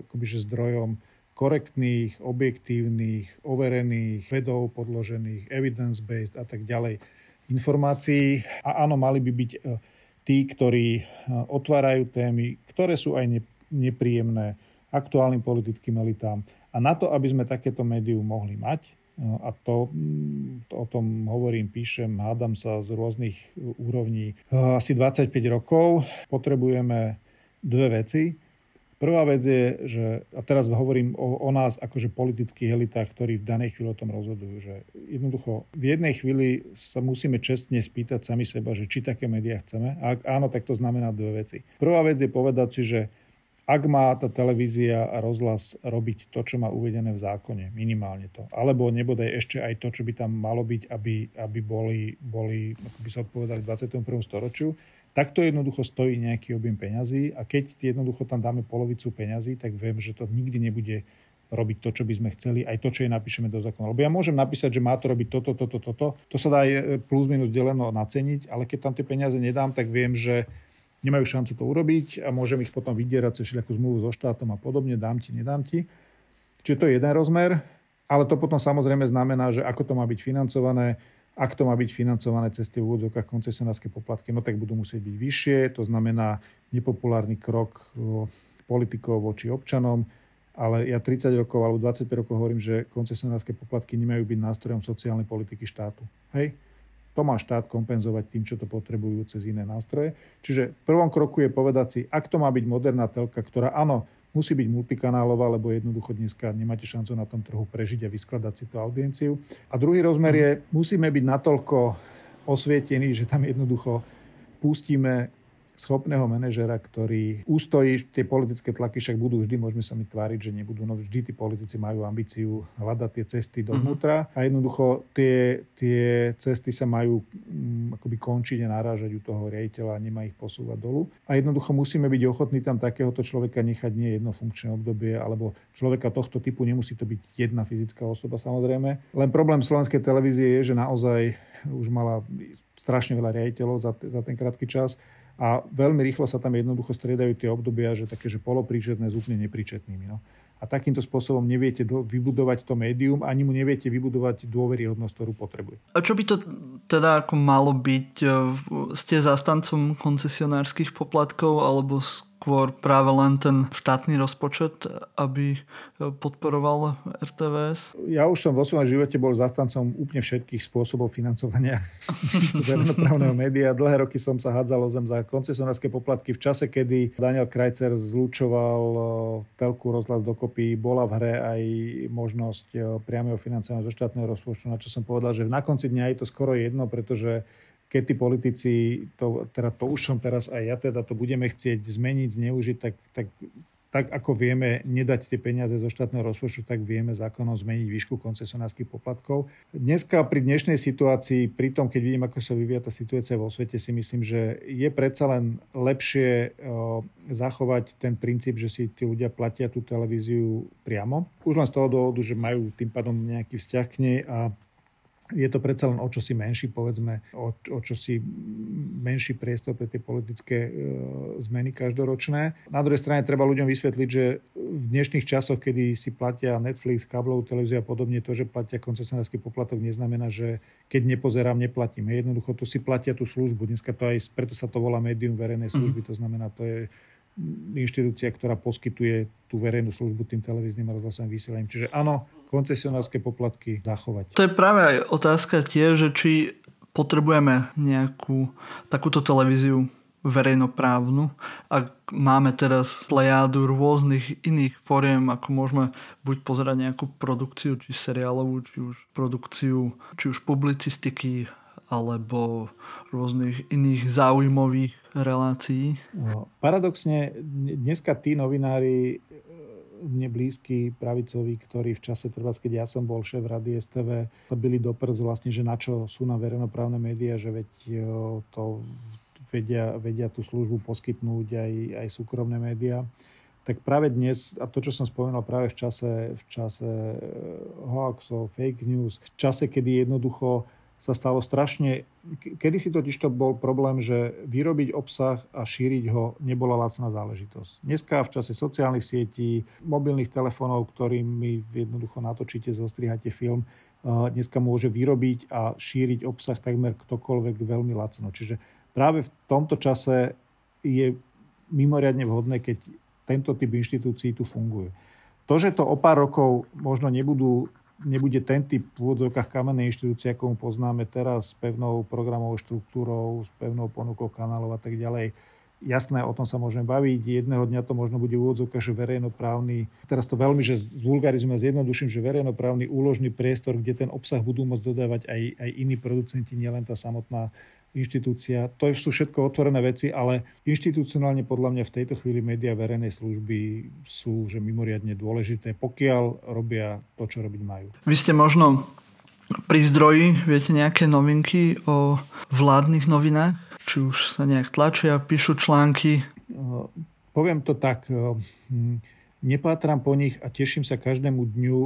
akoby, že zdrojom korektných, objektívnych, overených, vedou podložených, evidence-based a tak ďalej informácií. A áno, mali by byť e, tí, ktorí e, otvárajú témy, ktoré sú aj nepríjemné aktuálnym politickým elitám. A na to, aby sme takéto médium mohli mať, e, a to, to o tom hovorím, píšem, hádam sa z rôznych úrovní asi 25 rokov, potrebujeme dve veci. Prvá vec je, že, a teraz hovorím o, o nás akože politických elitách, ktorí v danej chvíli o tom rozhodujú, že jednoducho v jednej chvíli sa musíme čestne spýtať sami seba, že či také médiá chceme. A ak áno, tak to znamená dve veci. Prvá vec je povedať si, že ak má tá televízia a rozhlas robiť to, čo má uvedené v zákone, minimálne to, alebo nebodaj ešte aj to, čo by tam malo byť, aby, aby boli, boli ako by sa odpovedali 21. storočiu, tak to jednoducho stojí nejaký objem peňazí a keď jednoducho tam dáme polovicu peňazí, tak viem, že to nikdy nebude robiť to, čo by sme chceli, aj to, čo je napíšeme do zákona. Lebo ja môžem napísať, že má to robiť toto, toto, toto. To sa dá e, plus minus deleno naceniť, ale keď tam tie peniaze nedám, tak viem, že nemajú šancu to urobiť a môžem ich potom vydierať cez všelijakú zmluvu so štátom a podobne, dám ti, nedám ti. Čiže to je jeden rozmer, ale to potom samozrejme znamená, že ako to má byť financované, ak to má byť financované cez tie úvodzovkách koncesionárske poplatky, no tak budú musieť byť vyššie. To znamená nepopulárny krok politikov voči občanom. Ale ja 30 rokov alebo 25 rokov hovorím, že koncesionárske poplatky nemajú byť nástrojom sociálnej politiky štátu. Hej? To má štát kompenzovať tým, čo to potrebujú cez iné nástroje. Čiže v prvom kroku je povedať si, ak to má byť moderná telka, ktorá áno, musí byť multikanálová, lebo jednoducho dneska nemáte šancu na tom trhu prežiť a vyskladať si tú audienciu. A druhý rozmer je, musíme byť natoľko osvietení, že tam jednoducho pustíme schopného manažera, ktorý ústojí tie politické tlaky, však budú vždy, môžeme sa mi tváriť, že nebudú, no vždy tí politici majú ambíciu hľadať tie cesty dovnútra mm-hmm. a jednoducho tie, tie cesty sa majú um, akoby končiť a narážať u toho riaditeľa a nemá ich posúvať dolu. A jednoducho musíme byť ochotní tam takéhoto človeka nechať nie jedno funkčné obdobie, alebo človeka tohto typu, nemusí to byť jedna fyzická osoba samozrejme. Len problém slovenskej televízie je, že naozaj už mala strašne veľa riaditeľov za, za ten krátky čas a veľmi rýchlo sa tam jednoducho striedajú tie obdobia, že také, že polopríčetné s úplne nepríčetnými. No. A takýmto spôsobom neviete vybudovať to médium, ani mu neviete vybudovať dôveryhodnosť, ktorú potrebuje. A čo by to teda ako malo byť? Ste zastancom koncesionárskych poplatkov alebo skôr práve len ten štátny rozpočet, aby podporoval RTVS? Ja už som vo svojom živote bol zastancom úplne všetkých spôsobov financovania <laughs> verejnoprávneho média. Dlhé roky som sa hádzal o zem za koncesionárske poplatky v čase, kedy Daniel Krajcer zlučoval telku rozhlas dokopy. Bola v hre aj možnosť priameho financovania zo štátneho rozpočtu, na čo som povedal, že na konci dňa je to skoro jedno, pretože keď tí politici, to, teda to už som teraz aj ja teda to budeme chcieť zmeniť, zneužiť, tak, tak, tak ako vieme nedať tie peniaze zo štátneho rozpočtu, tak vieme zákonom zmeniť výšku koncesionárskych poplatkov. Dneska pri dnešnej situácii, pri tom, keď vidím, ako sa vyvíja tá situácia vo svete, si myslím, že je predsa len lepšie o, zachovať ten princíp, že si tí ľudia platia tú televíziu priamo. Už len z toho dôvodu, že majú tým pádom nejaký vzťah k nej a je to predsa len o čosi menší, povedzme, o, o čosi menší priestor pre tie politické e, zmeny každoročné. Na druhej strane treba ľuďom vysvetliť, že v dnešných časoch, kedy si platia Netflix, káblovú televíziu a podobne, to, že platia koncesionársky poplatok, neznamená, že keď nepozerám, neplatím. Jednoducho tu si platia tú službu. Dneska to aj, preto sa to volá médium verejnej služby, mm-hmm. to znamená, to je inštitúcia, ktorá poskytuje tú verejnú službu tým televíznym a rozhlasovým vysielaním. Čiže áno, koncesionárske poplatky zachovať. To je práve aj otázka tie, že či potrebujeme nejakú takúto televíziu verejnoprávnu. Ak máme teraz plejádu rôznych iných foriem, ako môžeme buď pozerať nejakú produkciu, či seriálovú, či už produkciu, či už publicistiky, alebo rôznych iných záujmových relácií. No, paradoxne, dneska tí novinári mne blízky pravicoví, ktorí v čase, treba, keď ja som bol šéf Rady STV, to byli do prz vlastne, že na čo sú na verejnoprávne médiá, že veď e, to vedia, vedia tú službu poskytnúť aj, aj súkromné médiá. Tak práve dnes, a to, čo som spomínal práve v čase, v čase eh, hoaxov, fake news, v čase, kedy jednoducho sa stalo strašne... Kedy si totiž to bol problém, že vyrobiť obsah a šíriť ho nebola lacná záležitosť. Dneska v čase sociálnych sietí, mobilných telefónov, ktorými jednoducho natočíte, zostrihate film, dneska môže vyrobiť a šíriť obsah takmer ktokoľvek veľmi lacno. Čiže práve v tomto čase je mimoriadne vhodné, keď tento typ inštitúcií tu funguje. To, že to o pár rokov možno nebudú, nebude ten typ v úvodzovkách kamennej inštitúcie, ako mu poznáme teraz, s pevnou programovou štruktúrou, s pevnou ponukou kanálov a tak ďalej, Jasné, o tom sa môžeme baviť. Jedného dňa to možno bude úvodzovka, že verejnoprávny, teraz to veľmi, že zvulgarizujeme a zjednoduším, že verejnoprávny úložný priestor, kde ten obsah budú môcť dodávať aj, aj iní producenti, nielen tá samotná inštitúcia. To sú všetko otvorené veci, ale inštitucionálne podľa mňa v tejto chvíli médiá verejnej služby sú že mimoriadne dôležité, pokiaľ robia to, čo robiť majú. Vy ste možno pri zdroji, viete nejaké novinky o vládnych novinách? Či už sa nejak tlačia, píšu články? Poviem to tak, hm, nepátram po nich a teším sa každému dňu,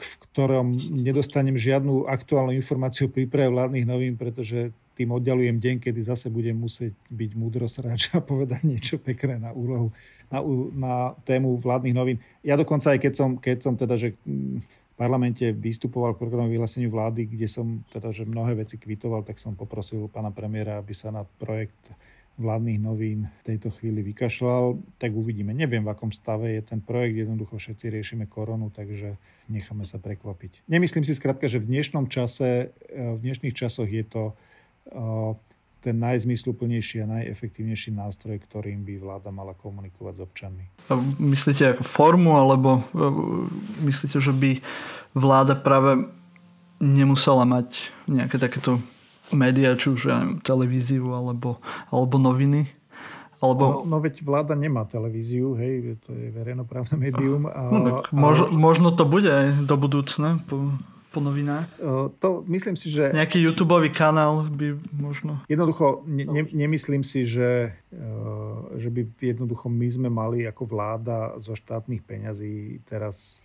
v ktorom nedostanem žiadnu aktuálnu informáciu o príprave vládnych novín, pretože tým oddalujem deň, kedy zase budem musieť byť múdrosráč a povedať niečo pekné na úlohu, na, na tému vládnych novín. Ja dokonca aj keď som, keď som teda, že mm, v parlamente vystupoval k programu vyhláseniu vlády, kde som teda, že mnohé veci kvitoval, tak som poprosil pána premiéra, aby sa na projekt vládnych novín v tejto chvíli vykašľal, tak uvidíme. Neviem, v akom stave je ten projekt, jednoducho všetci riešime koronu, takže necháme sa prekvapiť. Nemyslím si skrátka, že v dnešnom čase, v dnešných časoch je to ten najzmysluplnejší a najefektívnejší nástroj, ktorým by vláda mala komunikovať s občanmi. Myslíte ako formu, alebo e, myslíte, že by vláda práve nemusela mať nejaké takéto médiá, či už ja neviem, televíziu alebo, alebo noviny? Alebo... No, no veď vláda nemá televíziu, hej, to je verejnoprávne médium. A, no, tak možno, a... možno to bude aj do budúcna. Po po novinách? To myslím si, že... Nejaký YouTube kanál by možno... Jednoducho, ne, ne, nemyslím si, že, že by jednoducho my sme mali ako vláda zo štátnych peňazí teraz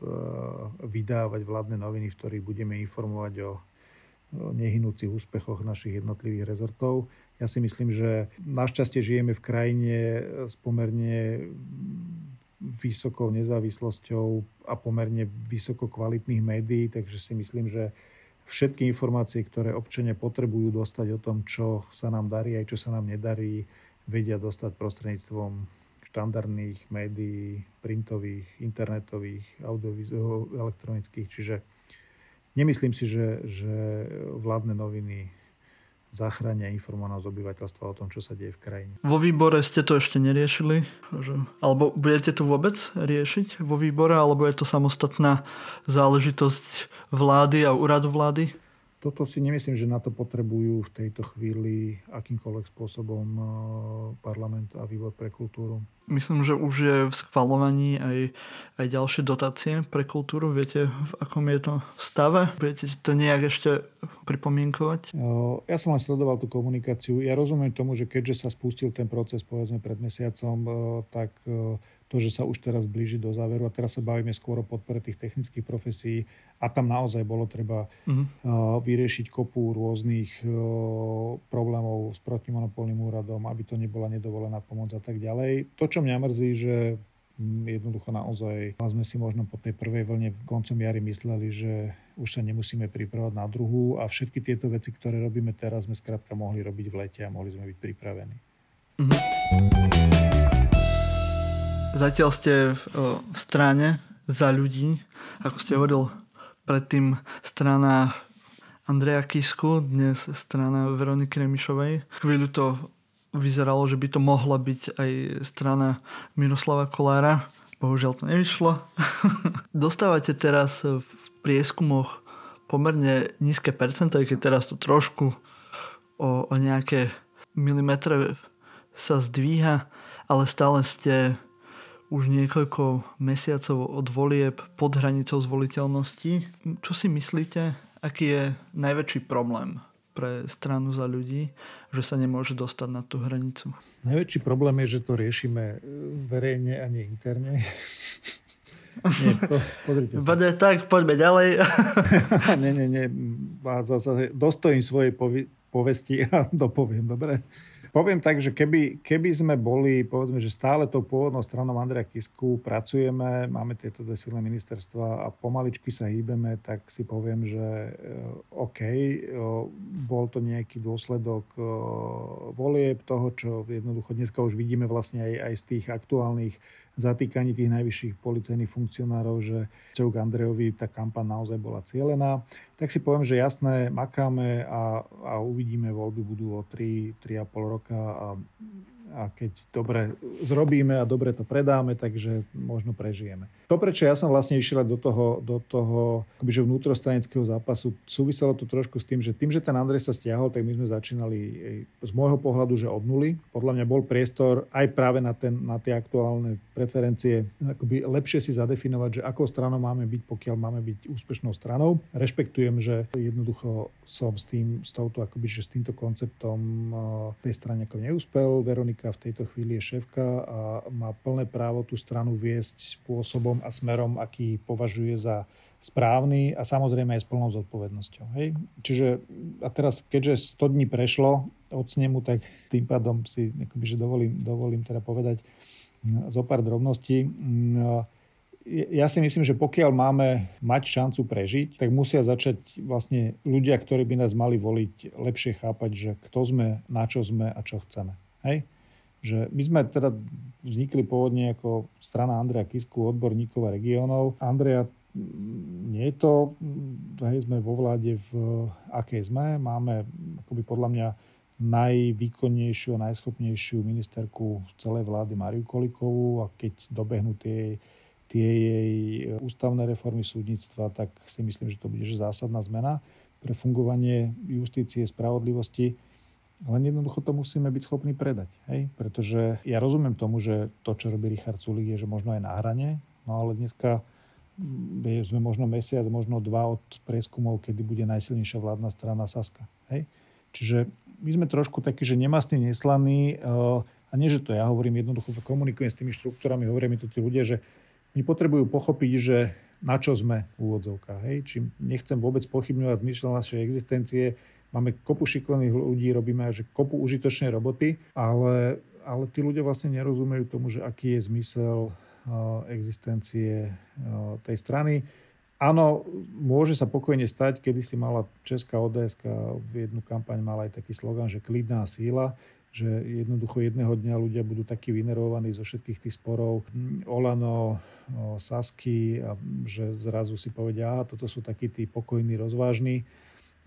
vydávať vládne noviny, v ktorých budeme informovať o nehynúcich úspechoch našich jednotlivých rezortov. Ja si myslím, že našťastie žijeme v krajine s pomerne vysokou nezávislosťou a pomerne vysoko kvalitných médií, takže si myslím, že všetky informácie, ktoré občania potrebujú dostať o tom, čo sa nám darí aj čo sa nám nedarí, vedia dostať prostredníctvom štandardných médií, printových, internetových, elektronických. Čiže nemyslím si, že, že vládne noviny zachránia informovanosť obyvateľstva o tom, čo sa deje v krajine. Vo výbore ste to ešte neriešili? Alebo budete to vôbec riešiť vo výbore, alebo je to samostatná záležitosť vlády a úradu vlády? Toto si nemyslím, že na to potrebujú v tejto chvíli akýmkoľvek spôsobom eh, parlament a výbor pre kultúru. Myslím, že už je v schvalovaní aj, aj ďalšie dotácie pre kultúru. Viete, v akom je to stave? Budete to nejak ešte pripomienkovať? Eh, ja som len sledoval tú komunikáciu. Ja rozumiem tomu, že keďže sa spustil ten proces povedzme pred mesiacom, eh, tak to, že sa už teraz blíži do záveru a teraz sa bavíme skôr o podpore tých technických profesí a tam naozaj bolo treba uh-huh. vyriešiť kopu rôznych problémov s protimonopolným úradom, aby to nebola nedovolená pomoc a tak ďalej. To, čo mňa mrzí, že mm, jednoducho naozaj sme si možno po tej prvej vlne v koncom jary mysleli, že už sa nemusíme pripravať na druhú a všetky tieto veci, ktoré robíme teraz, sme skrátka mohli robiť v lete a mohli sme byť pripravení. Uh-huh. Zatiaľ ste v, v strane za ľudí, ako ste hovoril predtým strana Andreja Kisku, dnes strana Veroniky Remišovej. Chvíľu to vyzeralo, že by to mohla byť aj strana Miroslava Kolára. Bohužiaľ to nevyšlo. <laughs> Dostávate teraz v prieskumoch pomerne nízke percento, keď teraz to trošku o, o nejaké milimetre sa zdvíha, ale stále ste už niekoľko mesiacov od volieb pod hranicou zvoliteľnosti. Čo si myslíte, aký je najväčší problém pre stranu za ľudí, že sa nemôže dostať na tú hranicu. Najväčší problém je, že to riešime verejne a nie interne. <laughs> Nie, po, pozrite sa. Bude tak, poďme ďalej. <laughs> nie, nie, nie. Zase dostojím svojej povesti a dopoviem, dobre? Poviem tak, že keby, keby sme boli, povedzme, že stále tou pôvodnou stranou Andreja Kisku pracujeme, máme tieto dve silné ministerstva a pomaličky sa hýbeme, tak si poviem, že eh, OK, eh, bol to nejaký dôsledok eh, volieb toho, čo jednoducho dneska už vidíme vlastne aj, aj z tých aktuálnych zatýkaní tých najvyšších policajných funkcionárov, že k Andrejovi tá kampaň naozaj bola cielená. Tak si poviem, že jasné, makáme a, a uvidíme, voľby budú o 3-3,5 roka a a keď dobre zrobíme a dobre to predáme, takže možno prežijeme. To, prečo ja som vlastne išiel do toho, do toho akobyže vnútrostranického zápasu, súviselo to trošku s tým, že tým, že ten Andrej sa stiahol, tak my sme začínali z môjho pohľadu, že od nuly. Podľa mňa bol priestor aj práve na, ten, na tie aktuálne preferencie akoby lepšie si zadefinovať, že akou stranou máme byť, pokiaľ máme byť úspešnou stranou. Rešpektujem, že jednoducho som s tým, s touto, akoby, že s týmto konceptom tej strane ako neúspel. Veronika šéfka v tejto chvíli je šéfka a má plné právo tú stranu viesť spôsobom a smerom, aký považuje za správny a samozrejme aj s plnou zodpovednosťou. Hej? Čiže a teraz, keďže 100 dní prešlo od snemu, tak tým pádom si akoby, že dovolím, dovolím teda povedať mm, zo pár drobností. Mm, ja si myslím, že pokiaľ máme mať šancu prežiť, tak musia začať vlastne ľudia, ktorí by nás mali voliť, lepšie chápať, že kto sme, na čo sme a čo chceme. Hej? Že my sme teda vznikli pôvodne ako strana Andreja Kisku, odborníkov a regiónov. Andreja nie je to, hej, sme vo vláde v akej sme. Máme akoby podľa mňa najvýkonnejšiu a najschopnejšiu ministerku celej vlády Mariu Kolikovú a keď dobehnú tie, tie jej ústavné reformy súdnictva, tak si myslím, že to bude že zásadná zmena pre fungovanie justície, spravodlivosti len jednoducho to musíme byť schopní predať. Hej? Pretože ja rozumiem tomu, že to, čo robí Richard Sulik, je, že možno aj na hrane, no ale dneska mm, sme možno mesiac, možno dva od prieskumov, kedy bude najsilnejšia vládna strana Saska. Hej? Čiže my sme trošku takí, že nemastní, neslaní eh, a nie, že to ja hovorím, jednoducho komunikujem s tými štruktúrami, hovoria mi to tí ľudia, že oni potrebujú pochopiť, že na čo sme v. Hej? Či nechcem vôbec pochybňovať zmysel našej existencie, Máme kopu šikovných ľudí, robíme že kopu užitočnej roboty, ale, ale tí ľudia vlastne nerozumejú tomu, že aký je zmysel existencie tej strany. Áno, môže sa pokojne stať, kedy si mala Česká ODS v jednu kampaň mala aj taký slogan, že klidná síla, že jednoducho jedného dňa ľudia budú takí vynerovaní zo všetkých tých sporov Olano, Sasky a že zrazu si povedia, aha, toto sú takí tí pokojní, rozvážni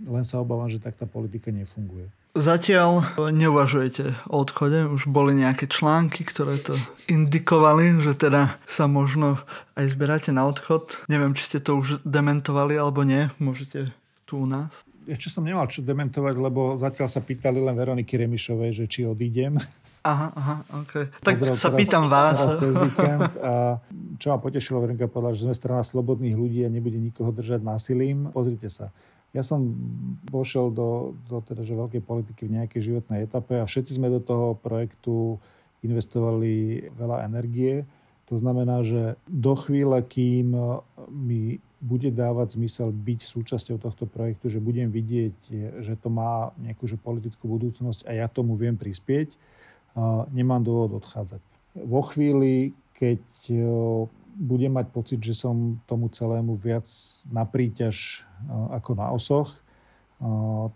len sa obávam, že tak tá politika nefunguje. Zatiaľ neuvažujete o odchode, už boli nejaké články, ktoré to indikovali, že teda sa možno aj zberáte na odchod. Neviem, či ste to už dementovali alebo nie, môžete tu u nás. Ešte som nemal čo dementovať, lebo zatiaľ sa pýtali len Veroniky Remišovej, že či odídem. Aha, aha, ok. Tak Pozrel sa teraz, pýtam vás. Teraz cez víkend a čo ma potešilo, Veronika povedala, že sme strana slobodných ľudí a nebude nikoho držať násilím. Pozrite sa ja som vošiel do, do teda, že veľkej politiky v nejakej životnej etape a všetci sme do toho projektu investovali veľa energie. To znamená, že do chvíle, kým mi bude dávať zmysel byť súčasťou tohto projektu, že budem vidieť, že to má nejakú že politickú budúcnosť a ja tomu viem prispieť, nemám dôvod odchádzať. Vo chvíli, keď budem mať pocit, že som tomu celému viac na príťaž ako na osoch,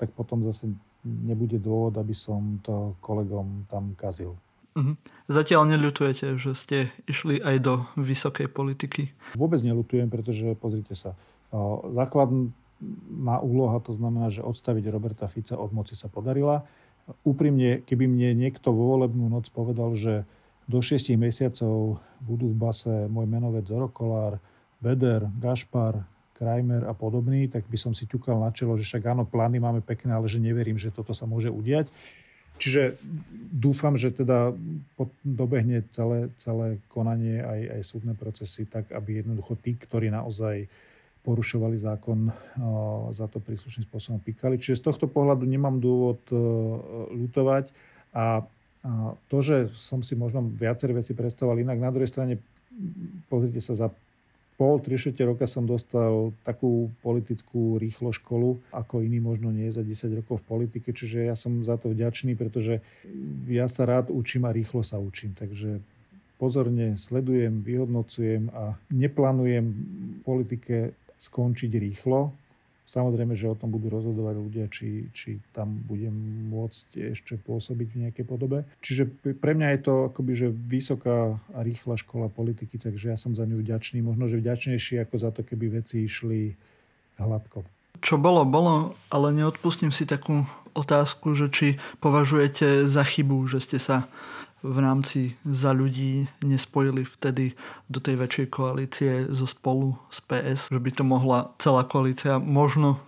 tak potom zase nebude dôvod, aby som to kolegom tam kazil. Uh-huh. Zatiaľ neľutujete, že ste išli aj do vysokej politiky? Vôbec neľutujem, pretože pozrite sa, základná úloha, to znamená, že odstaviť Roberta Fica od moci sa podarila. Úprimne, keby mne niekto vo volebnú noc povedal, že do 6 mesiacov budú v base môj menovec Zorokolár, Beder, Gašpar, Krajmer a podobný, tak by som si ťukal na čelo, že však áno, plány máme pekné, ale že neverím, že toto sa môže udiať. Čiže dúfam, že teda dobehne celé, celé konanie aj, aj súdne procesy tak, aby jednoducho tí, ktorí naozaj porušovali zákon, za to príslušným spôsobom píkali. Čiže z tohto pohľadu nemám dôvod ľutovať a to, že som si možno viaceré veci predstavoval inak, na druhej strane pozrite sa, za pol, tri roka som dostal takú politickú rýchlo školu, ako iný možno nie za 10 rokov v politike, čiže ja som za to vďačný, pretože ja sa rád učím a rýchlo sa učím, takže pozorne sledujem, vyhodnocujem a neplánujem politike skončiť rýchlo. Samozrejme, že o tom budú rozhodovať ľudia, či, či tam budem môcť ešte pôsobiť v nejakej podobe. Čiže pre mňa je to akoby, že vysoká a rýchla škola politiky, takže ja som za ňu vďačný. Možno, že vďačnejší ako za to, keby veci išli hladko. Čo bolo, bolo, ale neodpustím si takú otázku, že či považujete za chybu, že ste sa v rámci za ľudí nespojili vtedy do tej väčšej koalície zo spolu z PS, že by to mohla celá koalícia možno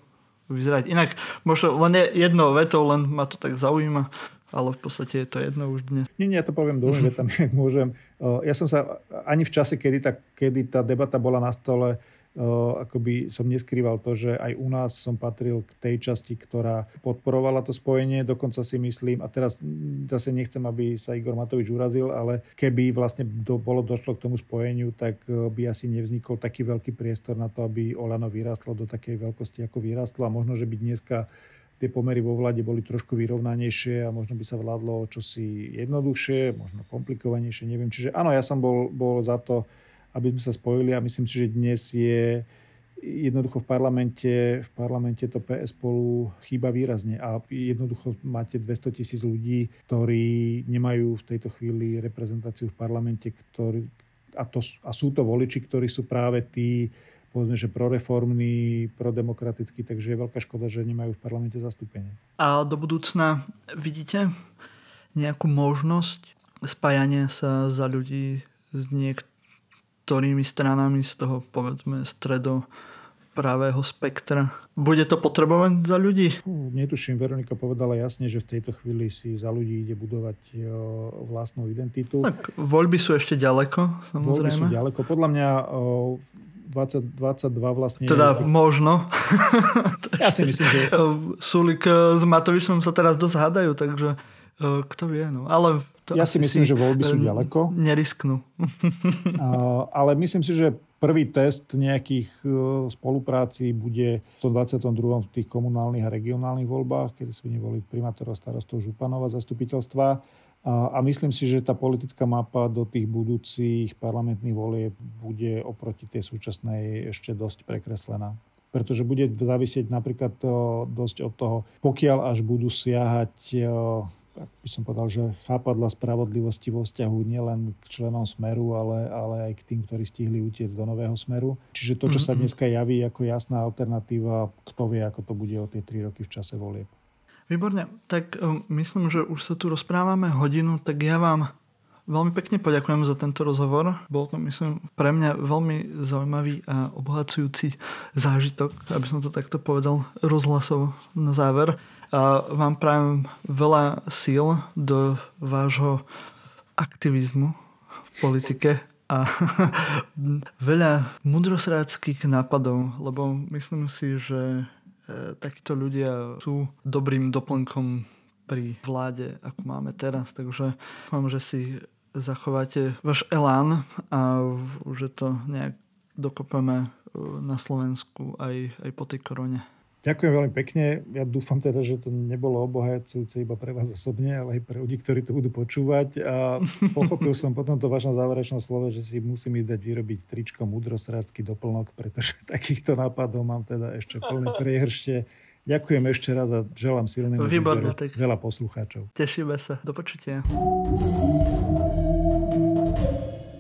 vyzerať. Inak možno len jednou vetou, len ma to tak zaujíma, ale v podstate je to jedno už dnes. Nie, nie, ja to poviem dvomi vetami, ak môžem. Ja som sa ani v čase, kedy tá, kedy tá debata bola na stole, akoby som neskrýval to, že aj u nás som patril k tej časti, ktorá podporovala to spojenie. Dokonca si myslím, a teraz zase nechcem, aby sa Igor Matovič urazil, ale keby vlastne do, bolo došlo k tomu spojeniu, tak by asi nevznikol taký veľký priestor na to, aby Olano vyrastlo do takej veľkosti, ako vyrastlo. A možno, že by dneska tie pomery vo vláde boli trošku vyrovnanejšie a možno by sa vládlo čosi jednoduchšie, možno komplikovanejšie, neviem. Čiže áno, ja som bol, bol za to, aby sme sa spojili a myslím si, že dnes je jednoducho v parlamente, v parlamente to PS spolu chýba výrazne a jednoducho máte 200 tisíc ľudí, ktorí nemajú v tejto chvíli reprezentáciu v parlamente, ktorí, a, to, a sú to voliči, ktorí sú práve tí, povedzme, že proreformní, prodemokratickí, takže je veľká škoda, že nemajú v parlamente zastúpenie. A do budúcna vidíte nejakú možnosť spájania sa za ľudí s niektorým ktorými stranami z toho, povedzme, stredo pravého spektra. Bude to potrebovať za ľudí? Netuším, Veronika povedala jasne, že v tejto chvíli si za ľudí ide budovať vlastnú identitu. Tak voľby sú ešte ďaleko, samozrejme. Voľby sú ďaleko. Podľa mňa 2022 vlastne... Teda je... možno. ja si myslím, že... <laughs> Sulik s Matovičom sa teraz dosť hádajú, takže kto vie. No. Ale to ja si myslím, si že voľby sú ďaleko. Nerisknú. <laughs> ale myslím si, že prvý test nejakých e, spolupráci bude v 22. v tých komunálnych a regionálnych voľbách, kedy sme neboli primátorov, starostov, županov a zastupiteľstva. A myslím si, že tá politická mapa do tých budúcich parlamentných volieb bude oproti tej súčasnej ešte dosť prekreslená pretože bude závisieť napríklad e, dosť od toho, pokiaľ až budú siahať e, by som povedal, že chápadla spravodlivosti vo vzťahu nielen k členom Smeru, ale, ale aj k tým, ktorí stihli utiecť do nového Smeru. Čiže to, čo sa mhm. dneska javí ako jasná alternatíva, kto vie, ako to bude o tie tri roky v čase volieb. Výborne, tak um, myslím, že už sa tu rozprávame hodinu, tak ja vám veľmi pekne poďakujem za tento rozhovor. Bol to, myslím, pre mňa veľmi zaujímavý a obohacujúci zážitok, aby som to takto povedal rozhlasovo na záver. A vám prajem veľa síl do vášho aktivizmu v politike a <laughs> veľa mudrosráckých nápadov, lebo myslím si, že e, takíto ľudia sú dobrým doplnkom pri vláde, ako máme teraz. Takže dúfam, že si zachováte váš elán a že to nejak dokopeme e, na Slovensku aj, aj po tej korone. Ďakujem veľmi pekne. Ja dúfam teda, že to nebolo obohajúce iba pre vás osobne, ale aj pre ľudí, ktorí to budú počúvať. A pochopil som po tomto vašom záverečnom slove, že si musím ísť dať vyrobiť tričko mudrostrársky doplnok, pretože <laughs> takýchto nápadov mám teda ešte plné priehršte. Ďakujem ešte raz a želám silný výber, veľa poslucháčov. Tešíme sa. Do počutia.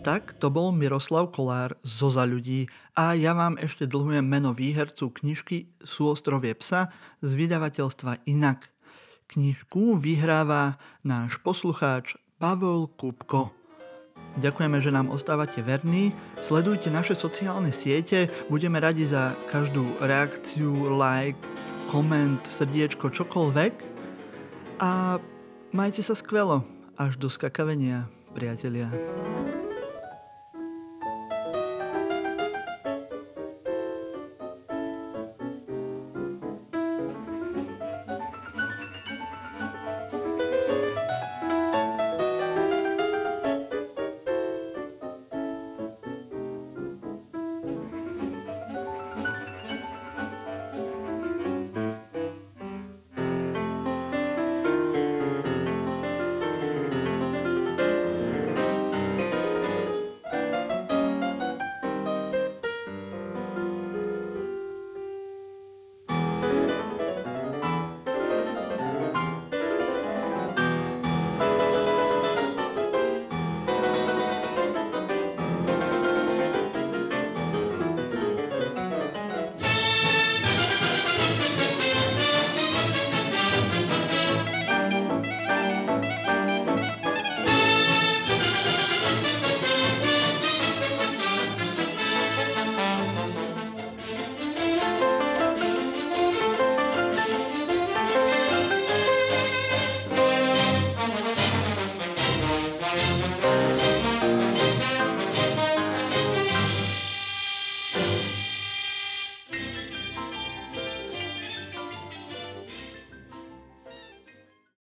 Tak to bol Miroslav Kolár zo Za ľudí a ja vám ešte dlhujem meno výhercu knižky Súostrovie psa z vydavateľstva Inak. Knižku vyhráva náš poslucháč Pavel Kupko. Ďakujeme, že nám ostávate verní, sledujte naše sociálne siete, budeme radi za každú reakciu, like, koment, srdiečko, čokoľvek a majte sa skvelo až do skakavenia, priatelia.